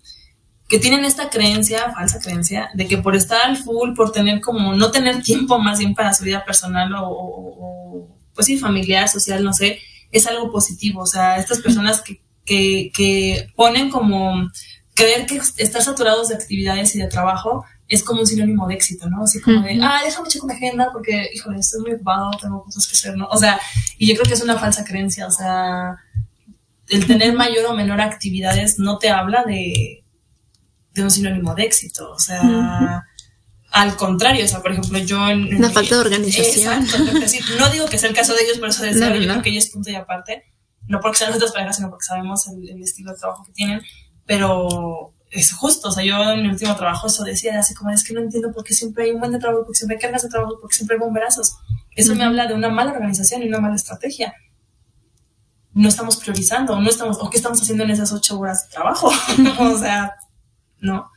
que tienen esta creencia, falsa creencia, de que por estar al full, por tener como, no tener tiempo más bien para su vida personal o, o- o, pues sí, familiar, social, no sé, es algo positivo. O sea, estas personas que, que, que ponen como creer que estar saturados de actividades y de trabajo es como un sinónimo de éxito, ¿no? Así como de, ah, déjame checo mi agenda porque, híjole, estoy muy ocupado, tengo cosas que hacer, ¿no? O sea, y yo creo que es una falsa creencia, o sea, el tener mayor o menor actividades no te habla de, de un sinónimo de éxito, o sea. Al contrario, o sea, por ejemplo, yo en... Una falta de organización. Exacto, decir, no digo que sea el caso de ellos, pero eso No, yo no. creo que ellos punto y aparte, no porque sean nuestras parejas, sino porque sabemos el, el estilo de trabajo que tienen, pero es justo, o sea, yo en mi último trabajo eso decía, así como es que no entiendo por qué siempre hay un buen de trabajo, porque siempre hay cargas de trabajo, porque siempre hay bomberazos. Eso me habla de una mala organización y una mala estrategia. No estamos priorizando, no estamos, o qué estamos haciendo en esas ocho horas de trabajo, [laughs] o sea, no.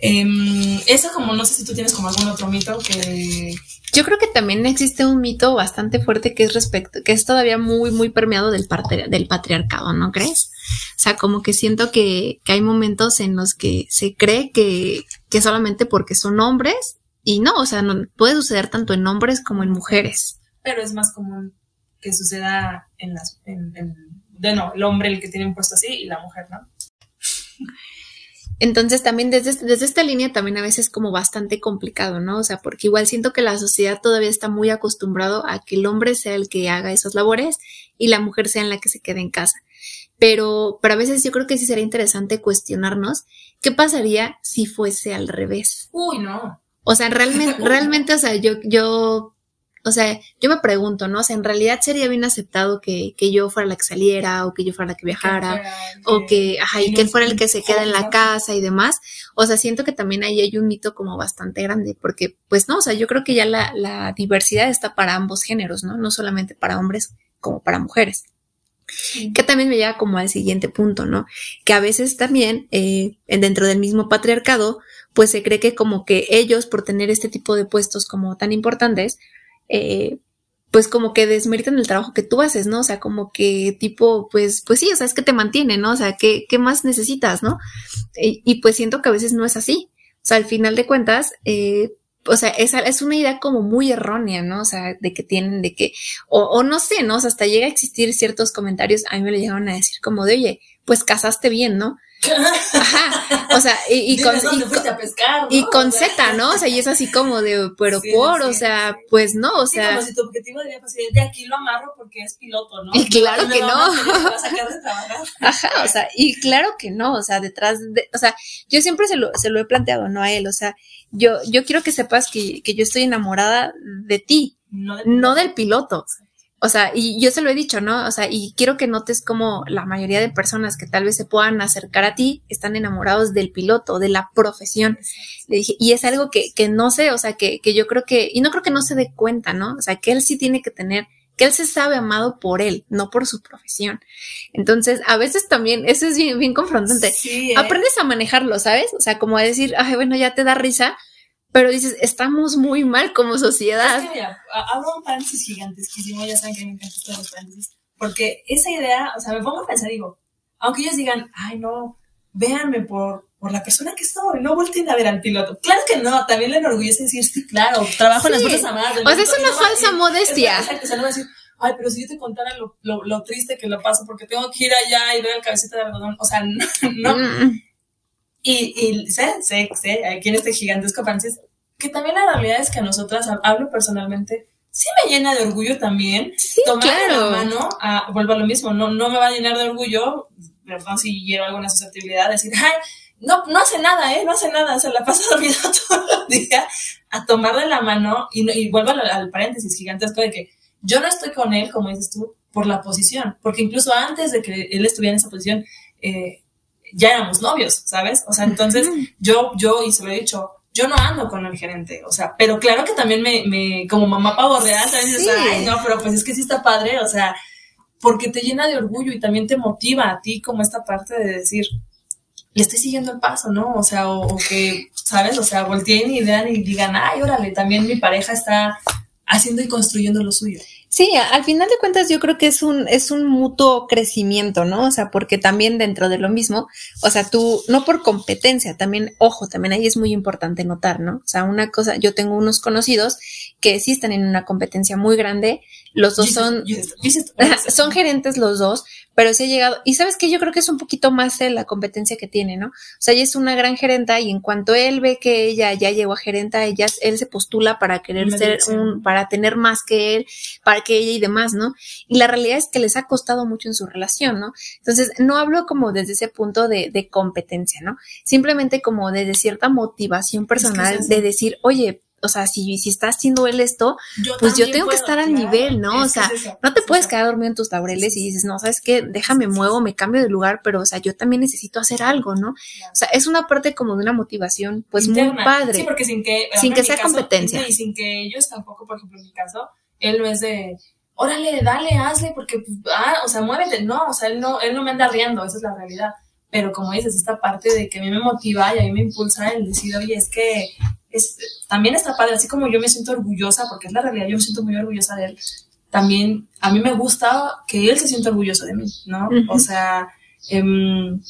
Em, eso como, no sé si tú tienes como algún otro mito que... Yo creo que también existe un mito bastante fuerte que es respecto, que es todavía muy, muy permeado del, parte- del patriarcado, ¿no crees? sea, como que siento que, que hay momentos en los que se cree que, que solamente porque son hombres y no, o sea, no, puede suceder tanto en hombres como en mujeres. Pero es más común que suceda en las, en, en- de no, el hombre el que tiene un puesto así y la mujer, ¿no? Entonces también desde, este- desde esta línea también a veces es como bastante complicado, ¿no? O sea, porque igual siento que la sociedad todavía está muy acostumbrado a que el hombre sea el que haga esas labores y la mujer sea en la que se quede en casa. Pero, pero a veces yo creo que sí sería interesante cuestionarnos qué pasaría si fuese al revés. Uy, no. O sea, realmente, [laughs] realmente, o sea, yo, yo, o sea, yo me pregunto, ¿no? O sea, en realidad sería bien aceptado que, que yo fuera la que saliera o que yo fuera la que viajara o que, ajá, y que él fuera el que se queda en la casa y demás. O sea, siento que también ahí hay un mito como bastante grande, porque, pues no, o sea, yo creo que ya la, la diversidad está para ambos géneros, ¿no? No solamente para hombres como para mujeres. Que también me lleva como al siguiente punto, ¿no? Que a veces también, eh, dentro del mismo patriarcado, pues se cree que como que ellos, por tener este tipo de puestos como tan importantes, eh, pues como que desmeritan el trabajo que tú haces, ¿no? O sea, como que tipo, pues, pues sí, o sea, es que te mantiene, ¿no? O sea, ¿qué, qué más necesitas, no? Y, y pues siento que a veces no es así. O sea, al final de cuentas, eh, o sea, es, es una idea como muy errónea, ¿no? O sea, de que tienen, de que, o, o no sé, ¿no? O sea, hasta llega a existir ciertos comentarios, a mí me lo llegaron a decir como de, oye, pues casaste bien, ¿no? [laughs] Ajá, o sea, y, y con, y fuiste con- a pescar, ¿no? y con Z, ¿no? O sea, y es así como de, pero Sí, por, sí, o sea, sí. pues no, o sea, como si tu objetivo de pues, de aquí lo amarro porque es piloto, ¿no? Y claro que no. [laughs] a sacar de. Ajá, o sea, y claro que no, o sea, detrás de, o sea, yo siempre se lo, se lo he planteado, ¿no? A él, o sea, yo, yo quiero que sepas que, que yo estoy enamorada de ti, No, de- no del piloto. O sea, y yo se lo he dicho, ¿no? O sea, y quiero que notes como la mayoría de personas que tal vez se puedan acercar a ti están enamorados del piloto, de la profesión. Le dije, y es algo que, que no sé, o sea, que, que yo creo que, y no creo que no se dé cuenta, ¿no? O sea, que él sí tiene que tener, que él se sabe amado por él, no por su profesión. Entonces, a veces también, eso es bien, bien confrontante. Sí, eh. Aprendes a manejarlo, ¿sabes? O sea, como a decir, ay, bueno, ya te da risa, pero dices, estamos muy mal como sociedad. Es que mira, abro un paréntesis gigantesquísimo, ya saben que me encantan los paréntesis, porque esa idea, o sea, me pongo a pensar, digo, aunque ellos digan, ay, no, véanme por, por la persona que soy, no volteen a ver al piloto. Claro que no, también le enorgullece decir, sí, claro, trabajo en las Sí. Fuerzas Armadas. del O sea, es una no falsa modestia. Exacto, o sea, no va a decir, ay, pero si yo te contara lo, lo, lo triste que lo paso porque tengo que ir allá y ver el cabecita de algodón, o sea, [laughs] no, no, Mm, y, y sé, sé, sé, aquí en este gigantesco paréntesis, que también la realidad es que a nosotras, hab- hablo personalmente, sí me llena de orgullo también. Sí, tomar claro. la mano, a, vuelvo a lo mismo, no, no me va a llenar de orgullo, perdón si llevo alguna susceptibilidad, decir, ay, no, no hace nada, ¿eh? No hace nada, se la pasa [laughs] dormida todo el día, a tomarle la mano, y, y vuelvo al, al paréntesis gigantesco de que yo no estoy con él, como dices tú, por la posición, porque incluso antes de que él estuviera en esa posición, eh, ya éramos novios, ¿sabes? O sea, entonces yo, yo, y se lo he dicho, yo no ando con el gerente, o sea, pero claro que también me, me como mamá pavo real, también dices, Sí. ay, no, pero pues es que sí está padre, o sea, porque te llena de orgullo y también te motiva a ti como esta parte de decir, le estoy siguiendo el paso, ¿no? O sea, o, o que, ¿sabes? O sea, volteen y vean y digan, ay, órale, también mi pareja está haciendo y construyendo lo suyo. Sí, al final de cuentas yo creo que es un, es un mutuo crecimiento, ¿no? O sea, porque también dentro de lo mismo, o sea, tú, no por competencia, también, ojo, también ahí es muy importante notar, ¿no? O sea, una cosa, yo tengo unos conocidos que sí están en una competencia muy grande, los dos son, Jesus, [laughs] Jesus, son gerentes los dos, pero sí ha llegado, y sabes que yo creo que es un poquito más de la competencia que tiene, ¿no? O sea, ella es una gran gerenta y en cuanto él ve que ella ya llegó a gerenta, ella, él se postula para querer ser un, para tener más que él, para que ella y demás, ¿no? Y la realidad es que les ha costado mucho en su relación, ¿no? Entonces, no hablo como desde ese punto de, de competencia, ¿no? Simplemente como desde cierta motivación personal de decir, oye, o sea, si, si está haciendo él esto, Yo pues yo tengo que estar al claro. nivel, ¿no? O Es sea, es eso, no te es puedes eso. quedar dormido en tus laureles y dices, no, ¿sabes qué? Déjame muevo, me cambio de lugar, pero, o sea, yo también necesito hacer algo, ¿no? O sea, es una parte como de una motivación, pues muy padre. Sí, porque sin que, Sin que sea caso, competencia. Y sin que ellos tampoco, por ejemplo, en mi caso, él no es de, órale, dale, hazle, porque, ah, o sea, muévete. No, o sea, él no, él no me anda riendo, esa es la realidad. Pero como dices, esta parte de que a mí me motiva y a mí me impulsa el decir, oye, es que es, también está padre, así como yo me siento orgullosa, porque es la realidad, yo me siento muy orgullosa de él, también a mí me gusta que él se sienta orgulloso de mí, ¿no? O sea, em,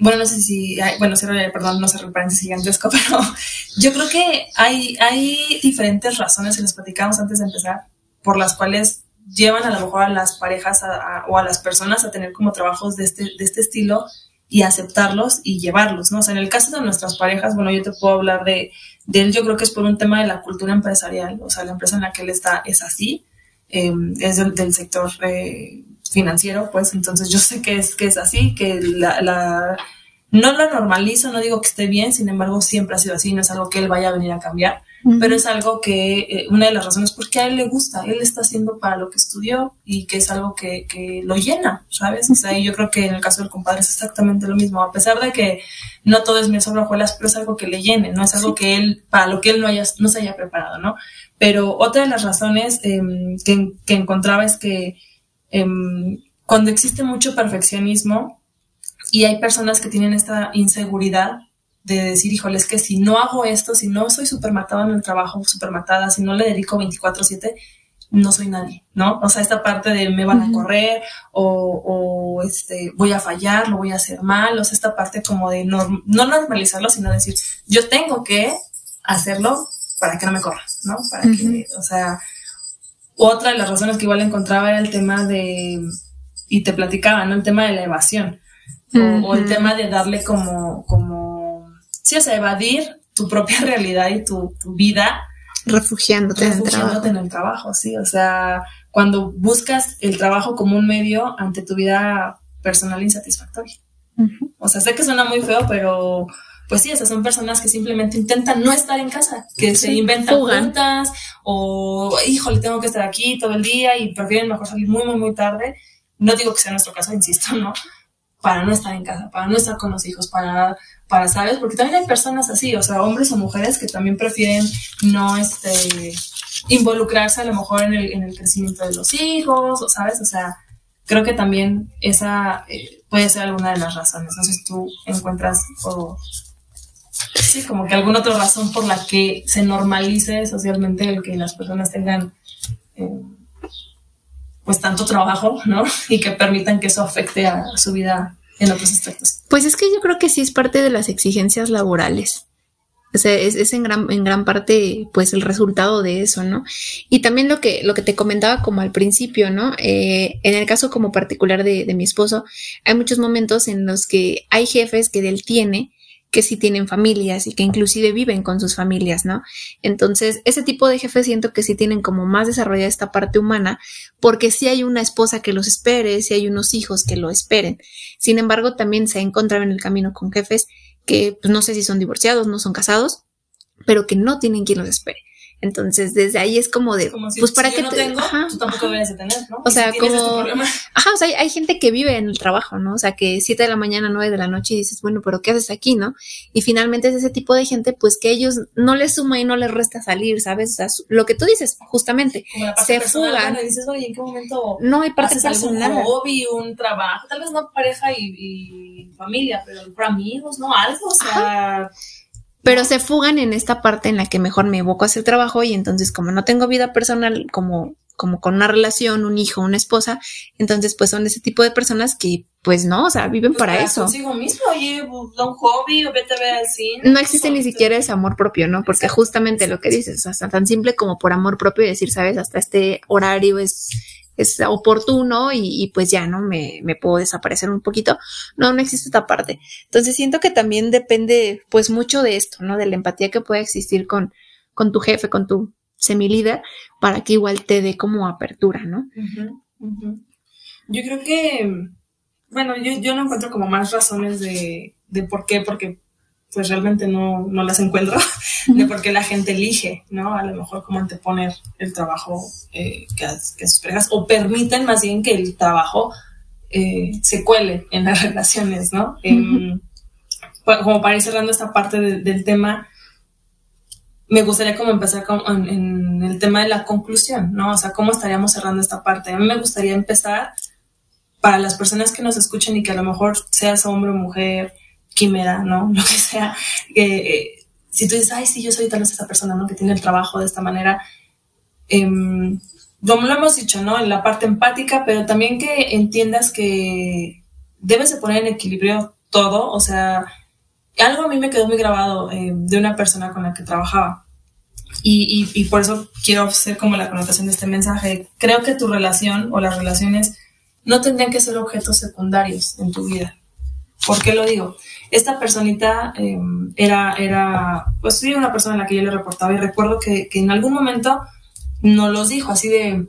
bueno, no sé si, bueno, perdón, no sé el paréntesis gigantesco, [laughs] pero yo creo que hay, hay diferentes razones, y las platicamos antes de empezar, por las cuales llevan a lo mejor a las parejas o a las personas a tener como trabajos de este, de este estilo y aceptarlos y llevarlos, ¿no? O sea, en el caso de nuestras parejas, bueno, yo te puedo hablar de, de él, yo creo que es por un tema de la cultura empresarial, o sea, la empresa en la que él está es así, em, es del, sector eh, financiero, pues entonces yo sé que es, que es así, que la, la, no lo normalizo, no digo que esté bien, sin embargo siempre ha sido así, no es algo que él vaya a venir a cambiar pero es algo que, eh, una de las razones porque a él le gusta, él está haciendo para lo que estudió y que es algo que, que lo llena, ¿sabes? O sea, yo creo que en el caso del compadre es exactamente lo mismo, a pesar de que no todo es miel sobre hojuelas, pero es algo que le llene, no es algo que él, para lo que él no, haya, no se haya preparado, ¿no? Pero otra de las razones em, que, que, encontraba es que em, cuando existe mucho perfeccionismo y hay personas que tienen esta inseguridad, de decir, híjole, es que si no hago esto, si no soy súper matado en el trabajo, súper matada, si no le dedico 24/7, no soy nadie, ¿no? O sea, esta parte de me van a correr o, o, este, voy a fallar, lo voy a hacer mal, o sea, esta parte como de no normalizarlo, sino decir, yo tengo que hacerlo para que no me corran, ¿no? Para que, o sea, otra de las razones que igual encontraba era el tema de, y te platicaba, ¿no? El tema de la evasión. o, o, el tema de darle como, como sí, o sea, evadir tu propia [laughs] realidad y tu, vida. Refugiándote, en, el trabajo. en el trabajo, sí. O sea, cuando buscas el trabajo como un medio ante tu vida personal insatisfactoria. O sea, sé que suena muy feo, pero pues sí, esas son personas que simplemente intentan no estar en casa, que se inventan juntas o, híjole, tengo que estar aquí todo el día y prefieren mejor salir muy, muy, muy tarde. No digo que sea nuestro caso, insisto, ¿no? Para no estar en casa, para no estar con los hijos, para para, ¿sabes? Porque también hay personas así, o sea, hombres o mujeres que también prefieren no, este, involucrarse a lo mejor en el, en el crecimiento de los hijos, ¿sabes? O sea, creo que también esa eh, puede ser alguna de las razones. No sé si tú encuentras o sí, como que alguna otra razón por la que se normalice socialmente el que las personas tengan eh, pues tanto trabajo, ¿no? Y que permitan que eso afecte a su vida en otros aspectos. Pues es que yo creo que sí es parte de las exigencias laborales. O sea, es, en, gran, en gran parte, pues, el resultado de eso, ¿no? Y también lo que, lo que te comentaba como al principio, ¿no? Eh, en el caso como particular de, de mi esposo, hay muchos momentos en los que hay jefes que él tiene que sí tienen familias y que inclusive viven con sus familias, ¿no? Entonces, ese tipo de jefes siento que sí tienen como más desarrollada esta parte humana, porque sí hay una esposa que los espere, sí hay unos hijos que lo esperen. Sin embargo, también se ha encontrado en el camino con jefes que pues, no sé si son divorciados, no son casados, pero que no tienen quien los espere. Entonces, desde ahí es como de, pues para qué te... tengo, tú tampoco debes tener, ¿no? O sea, como, este [laughs] ajá, o sea, hay, gente que vive en el trabajo, ¿no? O sea, que siete de la mañana, nueve de la noche y dices, bueno, pero ¿qué haces aquí, no? Y finalmente es ese tipo de gente, pues que ellos no les suma y no les resta salir, ¿sabes? O sea, lo que tú dices, justamente, se fugan. dices, oye, ¿en qué momento no hay parte personal? un hobby, un trabajo, tal vez no pareja y, familia, pero para amigos, ¿no? Algo, o sea pero se fugan en esta parte en la que mejor me evoco a hacer trabajo y entonces como no tengo vida personal como como con una relación, un hijo, una esposa, entonces pues son ese tipo de personas que pues no, o sea, viven pues para, eso. Consigo mismo, oye, un hobby o vete a ver al cine. No existe ni siquiera ese amor propio, ¿no? Porque justamente lo que dices, sea, tan simple como por amor propio decir, sabes, hasta este horario es es oportuno y, pues ya, ¿no? Me, me, puedo desaparecer un poquito. No, no existe esta parte. Entonces siento que también depende pues mucho de esto, ¿no? De la empatía que puede existir con, con tu jefe, con tu semilíder, para que igual te dé como apertura, ¿no? Yo creo que, bueno, yo, yo no encuentro como más razones de, de por qué, porque pues realmente no, no las encuentro, de por qué la gente elige, ¿no? A lo mejor como anteponer el trabajo eh, que, que sus parejas, o permiten más bien que el trabajo eh, se cuele en las [laughs] relaciones, ¿no? Em, como para ir cerrando esta parte del tema, me gustaría como empezar con, en, en, el tema de la conclusión, ¿no? O sea, ¿cómo estaríamos cerrando esta parte? A mí me gustaría empezar para las personas que nos escuchen y que a lo mejor seas hombre o mujer, quimera, ¿no? [laughs] Lo que sea. Eh, si tú dices, ay, sí, yo soy tal vez esa persona, ¿no? Que tiene el trabajo de esta manera. Eh, como lo hemos dicho, ¿no? En la parte empática, pero también que entiendas que debes de poner en equilibrio todo, o sea, algo a mí me quedó muy grabado eh, de una persona con la que trabajaba. Y, y, y, por eso quiero hacer como la connotación de este mensaje. Creo que tu relación o las relaciones no tendrían que ser objetos secundarios en tu vida. ¿Por qué lo digo? Esta personita eh, era, era, pues sí, una persona a la que yo le reportaba y recuerdo que, que en algún momento nos los dijo así de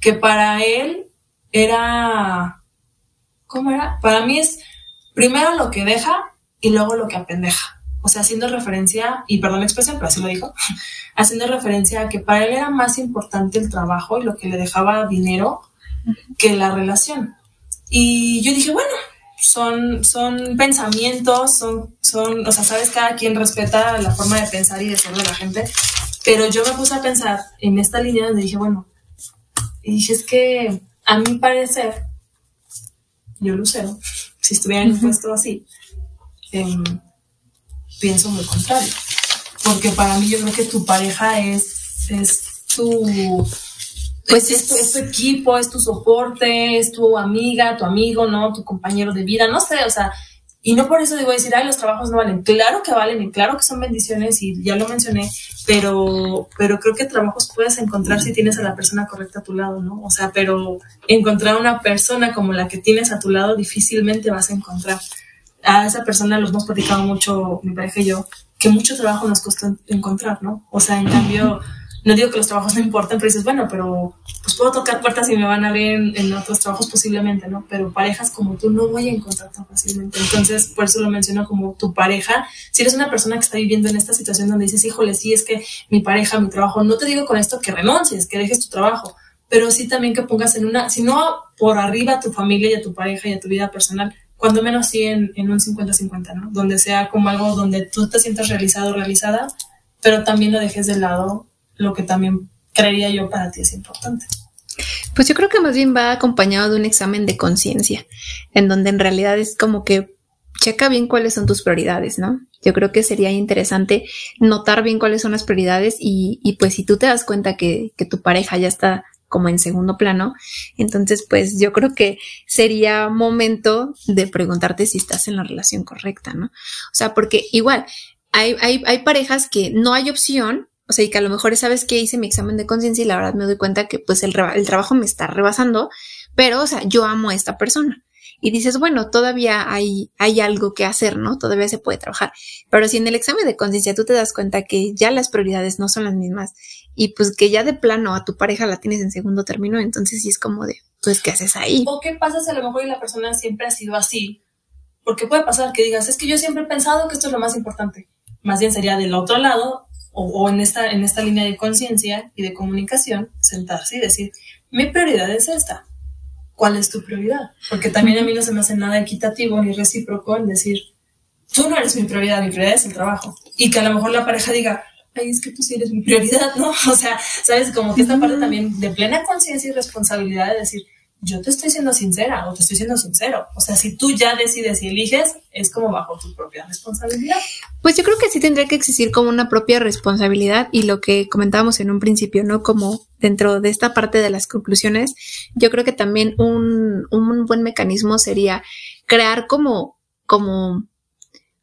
que para él era, ¿cómo era? Para mí es primero lo que deja y luego lo que apendeja. O sea, haciendo referencia, y perdón la expresión, pero así lo dijo, [laughs] haciendo referencia a que para él era más importante el trabajo y lo que le dejaba dinero que la relación. Y yo dije, bueno, son, son pensamientos, son, son, o sea, sabes, cada quien respeta la forma de pensar y de ser de la gente, pero yo me puse a pensar en esta línea donde dije, bueno, y dije, es que a mi parecer, yo Lucero, si estuviera en un puesto así, eh, pienso muy contrario. Porque para mí yo creo que tu pareja es, es tu... Pues es, tu, es tu equipo, es tu soporte, es tu amiga, tu amigo, ¿no? Tu compañero de vida, no sé, o sea, y no por eso digo decir, ay, los trabajos no valen. Claro que valen y claro que son bendiciones y ya lo mencioné, pero, pero creo que trabajos puedes encontrar si tienes a la persona correcta a tu lado, ¿no? O sea, pero encontrar una persona como la que tienes a tu lado difícilmente vas a encontrar. A esa persona los hemos platicado mucho, mi pareja y yo, que mucho trabajo nos costó encontrar, ¿no? O sea, en cambio no digo que los trabajos no importen, pero dices, bueno, pero pues puedo tocar puertas y me van a ver en, en, otros trabajos posiblemente, ¿no? Pero parejas como tú no voy a encontrar tan fácilmente. Entonces, por eso lo menciono como tu pareja. Si eres una persona que está viviendo en esta situación donde dices, híjole, sí, es que mi pareja, mi trabajo, no te digo con esto que renuncies, que dejes tu trabajo, pero sí también que pongas en una, si no por arriba a tu familia y a tu pareja y a tu vida personal, cuando menos sí en, en un 50-50, ¿no? Donde sea como algo donde tú te sientas realizado realizada, pero también lo dejes de lado lo que también creería yo para ti es importante. Pues yo creo que más bien va acompañado de un examen de conciencia, en donde en realidad es como que checa bien cuáles son tus prioridades, ¿no? Yo creo que sería interesante notar bien cuáles son las prioridades y, y pues si tú te das cuenta que, que tu pareja ya está como en segundo plano, entonces pues yo creo que sería momento de preguntarte si estás en la relación correcta, ¿no? O sea, porque igual hay, hay, hay parejas que no hay opción o sea, y que a lo mejor sabes que hice mi examen de conciencia y la verdad me doy cuenta que pues el, el, trabajo me está rebasando, pero, o sea, yo amo a esta persona. Y dices, bueno, todavía hay, hay algo que hacer, ¿no? Todavía se puede trabajar. Pero si en el examen de conciencia tú te das cuenta que ya las prioridades no son las mismas y pues que ya de plano a tu pareja la tienes en segundo término, entonces sí es como de, pues, ¿qué haces ahí? O qué pasa si a lo mejor la persona siempre ha sido así. Porque puede pasar que digas, es que yo siempre he pensado que esto es lo más importante. Más bien sería del otro lado, o, o, en, esta, en esta línea de conciencia y de comunicación, sentarse y decir, mi prioridad es esta. ¿Cuál es tu prioridad? Porque también a mí no se me hace nada equitativo ni recíproco en decir, tú no eres mi prioridad, mi prioridad es el trabajo. Y que a lo mejor la pareja diga, ay, es que tú sí eres mi prioridad, [laughs] ¿no? O sea, sabes, como que esta parte también de plena conciencia y responsabilidad de decir, yo te estoy siendo sincera o te estoy siendo sincero. O sea, si tú ya decides y eliges, es como bajo tu propia responsabilidad. Pues yo creo que sí tendría que existir como una propia responsabilidad y lo que comentábamos en un principio, ¿no? Como dentro de esta parte de las conclusiones, yo creo que también un, un buen mecanismo sería crear como, como,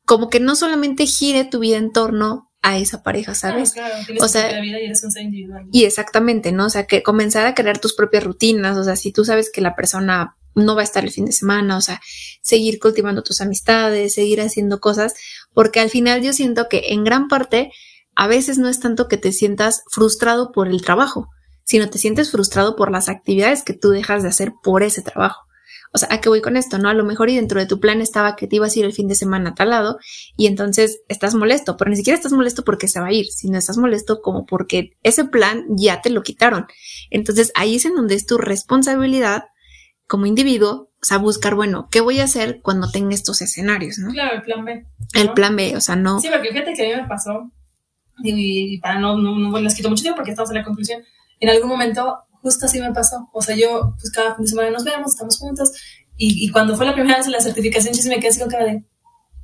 como que no solamente gire tu vida en torno a esa pareja, ¿sabes? Claro, claro, o sea, vida y eres un ser individual. Y exactamente, ¿no? O sea, que comenzar a crear tus propias rutinas, o sea, si tú sabes que la persona no va a estar el fin de semana, o sea, seguir cultivando tus amistades, seguir haciendo cosas, porque al final yo siento que en gran parte a veces no es tanto que te sientas frustrado por el trabajo, sino te sientes frustrado por las actividades que tú dejas de hacer por ese trabajo. O sea, ¿a qué voy con esto? ¿No? A lo mejor y dentro de tu plan estaba que te ibas a ir el fin de semana a tal lado y entonces estás molesto, pero ni siquiera estás molesto porque se va a ir, sino estás molesto como porque ese plan ya te lo quitaron. Entonces ahí es en donde es tu responsabilidad como individuo, o sea, buscar, bueno, ¿qué voy a hacer cuando tenga estos escenarios, no? Claro, el plan B. ¿no? El plan B, o sea, no. Sí, porque fíjate que a mí me pasó, y, y para no, no, no les quito mucho tiempo porque estamos en la conclusión, en algún momento justo así me pasó. O sea, yo, pues cada fin de semana nos vemos, estamos juntos. Y, y cuando fue la primera vez en la certificación, sí me quedé así con cara de.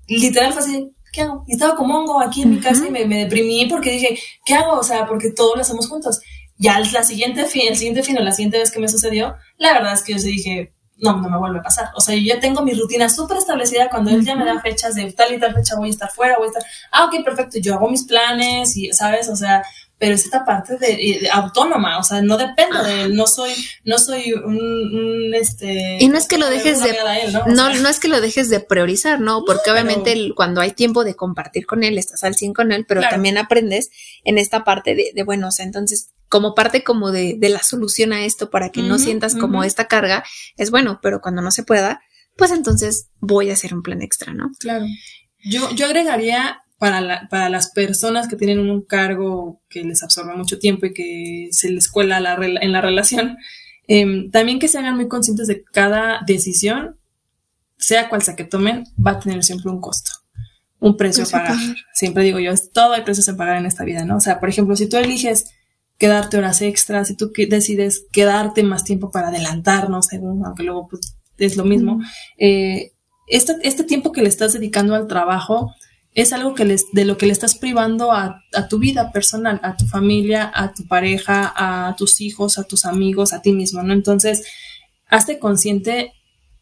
Literal fue así, ¿qué hago? Y estaba como hongo aquí en mi casa y me, me, deprimí porque dije, ¿qué hago? O sea, porque todo lo hacemos juntos. Ya la siguiente fin, el siguiente fin o la siguiente vez que me sucedió, la verdad es que yo sí dije, no, no me vuelve a pasar. O sea, yo ya tengo mi rutina súper establecida cuando él ya me da fechas de tal y tal fecha voy a estar fuera, voy a estar, ah, ok, perfecto, yo hago mis planes y, ¿sabes? O sea, pero es esta parte de, de autónoma, o sea, no dependo de él, no soy, no soy un, un, este... Y no es que lo dejes de, él, ¿no? O no, sea, no es que lo dejes de priorizar, ¿no? Porque obviamente cuando hay tiempo de compartir con él, estás al 100 con él, pero Claro. también aprendes en esta parte de, de, bueno, o sea, entonces, como parte como de, de la solución a esto para que no sientas como esta carga, es bueno, pero cuando no se pueda, pues entonces voy a hacer un plan extra, ¿no? Claro. Yo, yo agregaría para, la- para las personas que tienen un cargo que les absorbe mucho tiempo y que se les cuela la en la relación, em, también que se hagan muy conscientes de cada decisión, sea cual sea que tomen, va a tener siempre un costo, un precio a pagar. pagar. Siempre digo yo, es- todo hay precios a pagar en esta vida, ¿no? O sea, por ejemplo, si tú eliges quedarte horas extras, si tú que- decides quedarte más tiempo para adelantarnos, según, aunque luego pues, es lo mismo, eh, este, este tiempo que le estás dedicando al trabajo es algo que les, de lo que le estás privando a, a tu vida personal, a tu familia, a tu pareja, a tus hijos, a tus amigos, a ti mismo, ¿no? Entonces, hazte consciente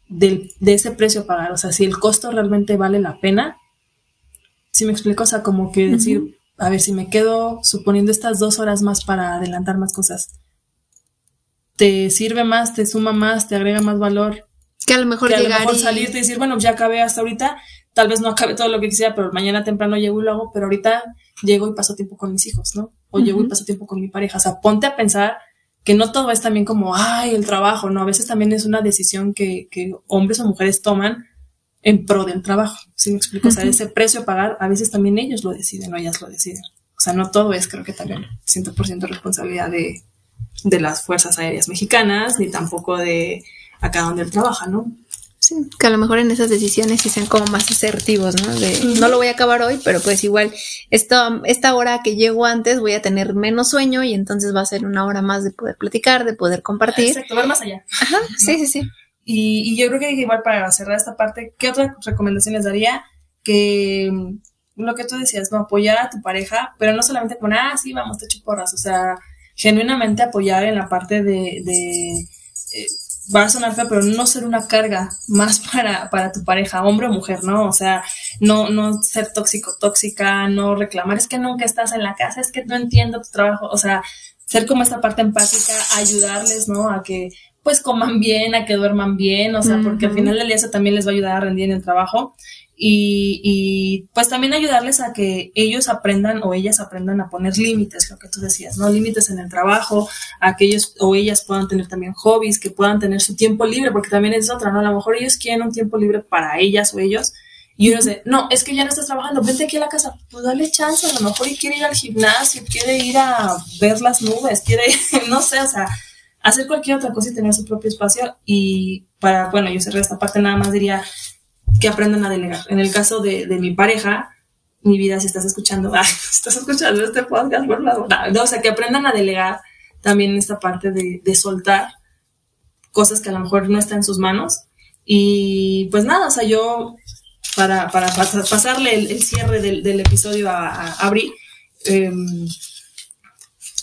del, de ese precio a pagar, o sea, si el costo realmente vale la pena, si me explico, o sea, como que decir, a ver, si me quedo suponiendo estas dos horas más para adelantar más cosas, ¿te sirve más, te suma más, te agrega más valor? Que a lo mejor que a lo llegar mejor y... salirte y decir, bueno, ya acabé hasta ahorita, tal vez no acabe todo lo que quisiera, pero mañana temprano llego y lo hago, pero ahorita llego y paso tiempo con mis hijos, ¿no? O llego y paso tiempo con mi pareja. O sea, ponte a pensar que no todo es también como, ay, el trabajo, ¿no? A veces también es una decisión que, que hombres o mujeres toman en pro del trabajo, ¿sí me explico? O sea, ese precio a pagar, a veces también ellos lo deciden o ellas lo deciden. O sea, no todo es, creo que también 100% responsabilidad de, de las Fuerzas Aéreas Mexicanas, ni tampoco de acá donde él trabaja, ¿no? Sí, que a lo mejor en esas decisiones sí sean como más asertivos, ¿no? De no lo voy a acabar hoy, pero pues igual esta, esta hora que llego antes voy a tener menos sueño y entonces va a ser una hora más de poder platicar, de poder compartir. Exacto, ver más allá. Ajá, sí, sí, sí. Y, y yo creo que igual para cerrar esta parte, ¿qué otras recomendaciones daría? Que mm, lo que tú decías, ¿no? Apoyar a tu pareja, pero no solamente con, ah, sí, vamos, te echo porras, o sea, genuinamente apoyar en la parte de, de eh, va a sonar feo, pero no ser una carga más [laughs] para, para tu pareja, hombre o mujer, ¿no? O sea, no, no ser tóxico, tóxica, no reclamar, es que nunca estás en la casa, es que no entiendo tu trabajo, o sea, ser como esta parte empática, ayudarles, ¿no? A que pues coman bien, a que duerman bien, o sea, porque al final del día eso también les va a ayudar a rendir en el trabajo y, y pues también ayudarles a que ellos aprendan o ellas aprendan a poner límites, lo que tú decías, ¿no? Límites en el trabajo, a que ellos o ellas puedan tener también hobbies, que puedan tener su tiempo libre, porque también es otra, ¿no? A lo mejor ellos quieren un tiempo libre para ellas o ellos. Y uno dice, no, es que ya no estás trabajando, vente aquí a la casa. Pues dale chance, a lo mejor quiere ir al gimnasio, quiere ir a ver las nubes, quiere, [laughs] no sé, o sea, hacer cualquier otra cosa y tener su propio espacio. Y para, bueno, yo cerré esta parte, nada más diría que aprendan a delegar. En el caso de, de mi pareja, mi vida, si estás escuchando, [laughs] ay, estás escuchando este podcast, por favor. No, o sea, que aprendan a delegar también esta parte de, de soltar cosas que a lo mejor no están en sus manos. Y pues nada, o sea, yo para, para pas- pasarle el, cierre del, del episodio a, a em,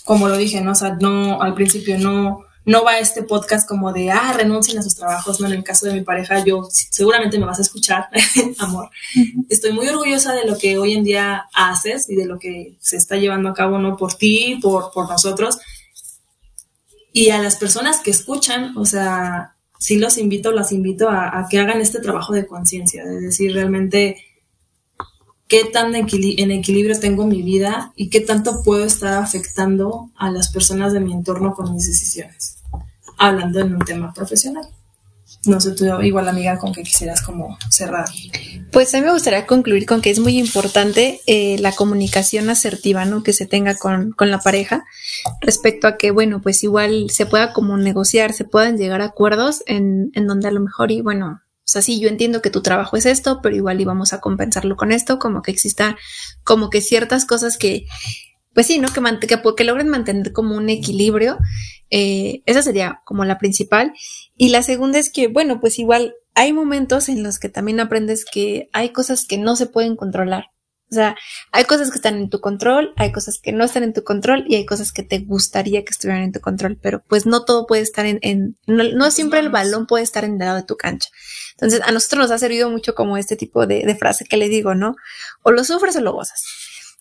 como lo dije, ¿no? O sea, no, al principio no, no va este podcast como de, ah, renuncien a sus trabajos, ¿no? En el caso de mi pareja, yo seguramente me vas a escuchar, [laughs] amor. Estoy muy orgullosa de lo que hoy en día haces y de lo que se está llevando a cabo, ¿no? Por ti, por, por nosotros. Y a las personas que escuchan, o sea, sí los invito, las invito a, a que hagan este trabajo de conciencia, de decir realmente qué tan en equilibrio tengo mi vida y qué tanto puedo estar afectando a las personas de mi entorno con mis decisiones, hablando en un tema profesional. No sé, tú igual amiga con que quisieras como cerrar. Pues a mí me gustaría concluir con que es muy importante eh, la comunicación asertiva, ¿no? Que se tenga con, con la pareja respecto a que, bueno, pues igual se pueda como negociar, se puedan llegar a acuerdos en, en donde a lo mejor, y bueno, o sea, sí, yo entiendo que tu trabajo es esto, pero igual íbamos a compensarlo con esto, como que existan como que ciertas cosas que, pues sí, ¿no? Que, que, que logren mantener como un equilibrio. Eh, esa sería como la principal. Y la segunda es que, bueno, pues igual hay momentos en los que también aprendes que hay cosas que no se pueden controlar. O sea, hay cosas que están en tu control, hay cosas que no están en tu control y hay cosas que te gustaría que estuvieran en tu control, pero pues no todo puede estar en, en no, no siempre el balón puede estar en el lado de tu cancha. Entonces, a nosotros nos ha servido mucho como este tipo de, de frase que le digo, ¿no? O lo sufres o lo gozas.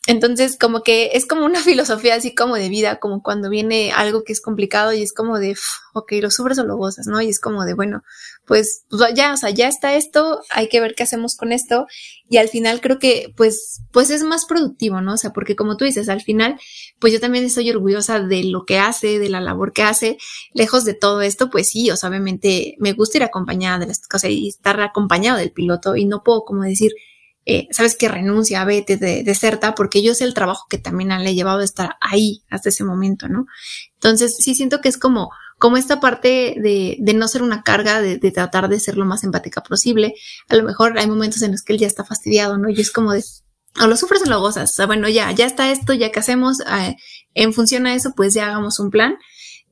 Entonces, como que es como una [laughs] filosofía así como de vida, como cuando viene algo que es complicado y es como de, "Uf, ok, lo sufres o lo gozas, ¿no? Y es como de, bueno, pues, pues ya, o sea, ya está esto, hay que ver qué hacemos con esto. Y al final creo que, pues, pues es más productivo, ¿no? O sea, porque como tú dices, al final, pues yo también estoy orgullosa de lo que hace, de la labor que hace. Lejos de todo esto, pues sí, o sea, obviamente me gusta ir acompañada de las cosas y estar acompañado del piloto y no puedo como decir, eh, sabes que renuncia, vete, de, deserta, porque yo sé el trabajo que también le llevado a estar ahí hasta ese momento, ¿no? Entonces, sí siento que es como, como esta parte de, de no ser una carga, de, de tratar de ser lo más empática posible. A lo mejor hay momentos en los que él ya está fastidiado, ¿no? Y es como de, o lo sufres o lo gozas. Bueno, ya, ya está esto, ya que hacemos, eh, en función a eso, pues ya hagamos un plan.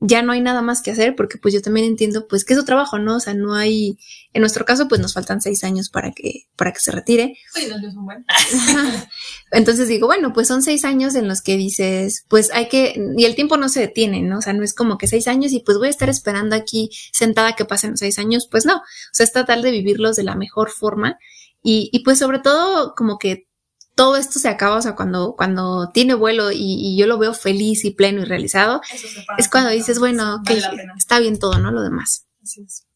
Ya no hay nada más que hacer porque pues yo también entiendo pues que es su trabajo, ¿no? O sea, no hay, en nuestro caso pues nos faltan seis años para que, para que se retire. Oye, no es un buen. Entonces digo, bueno, pues son seis años en los que dices, pues hay que, y el tiempo no se detiene, ¿no? O sea, no es como que seis años y pues voy a estar esperando aquí sentada que pasen los seis años, pues no. O sea, es tratar de vivirlos de la mejor forma y, y pues sobre todo como que todo esto se acaba, o sea, cuando, cuando tiene vuelo y, y yo lo veo feliz y pleno y realizado, es cuando dices, bueno, Vale pena. está bien todo, ¿no? Lo demás. Así es.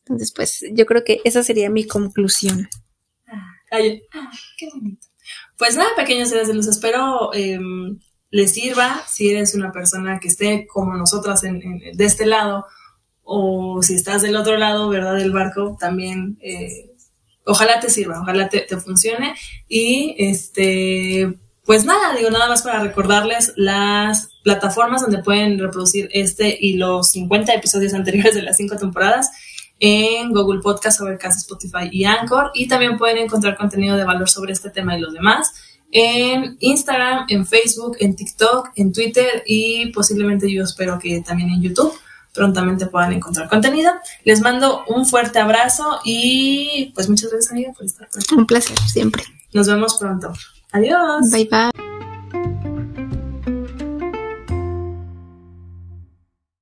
Entonces, pues yo creo que esa sería mi conclusión. Ay, ah, qué bonito. Pues nada, pequeños seres de luz, espero eh, les sirva si eres una persona que esté como nosotras en, en- de este lado o si estás del otro lado, ¿verdad? Del barco, también eh, ojalá te sirva, ojalá te, funcione y este... Pues nada, digo nada más para recordarles las plataformas donde pueden reproducir este y los 50 episodios [laughs] anteriores de las cinco temporadas en Google Podcast, Overcast, Spotify y Anchor. Y también pueden encontrar contenido de valor sobre este tema y los demás en Instagram, en Facebook, en TikTok, en Twitter y posiblemente yo espero que también en YouTube prontamente puedan encontrar contenido. Les mando un fuerte abrazo y pues muchas gracias amiga por estar aquí. Un placer siempre. Nos vemos pronto. Adiós. Bye bye.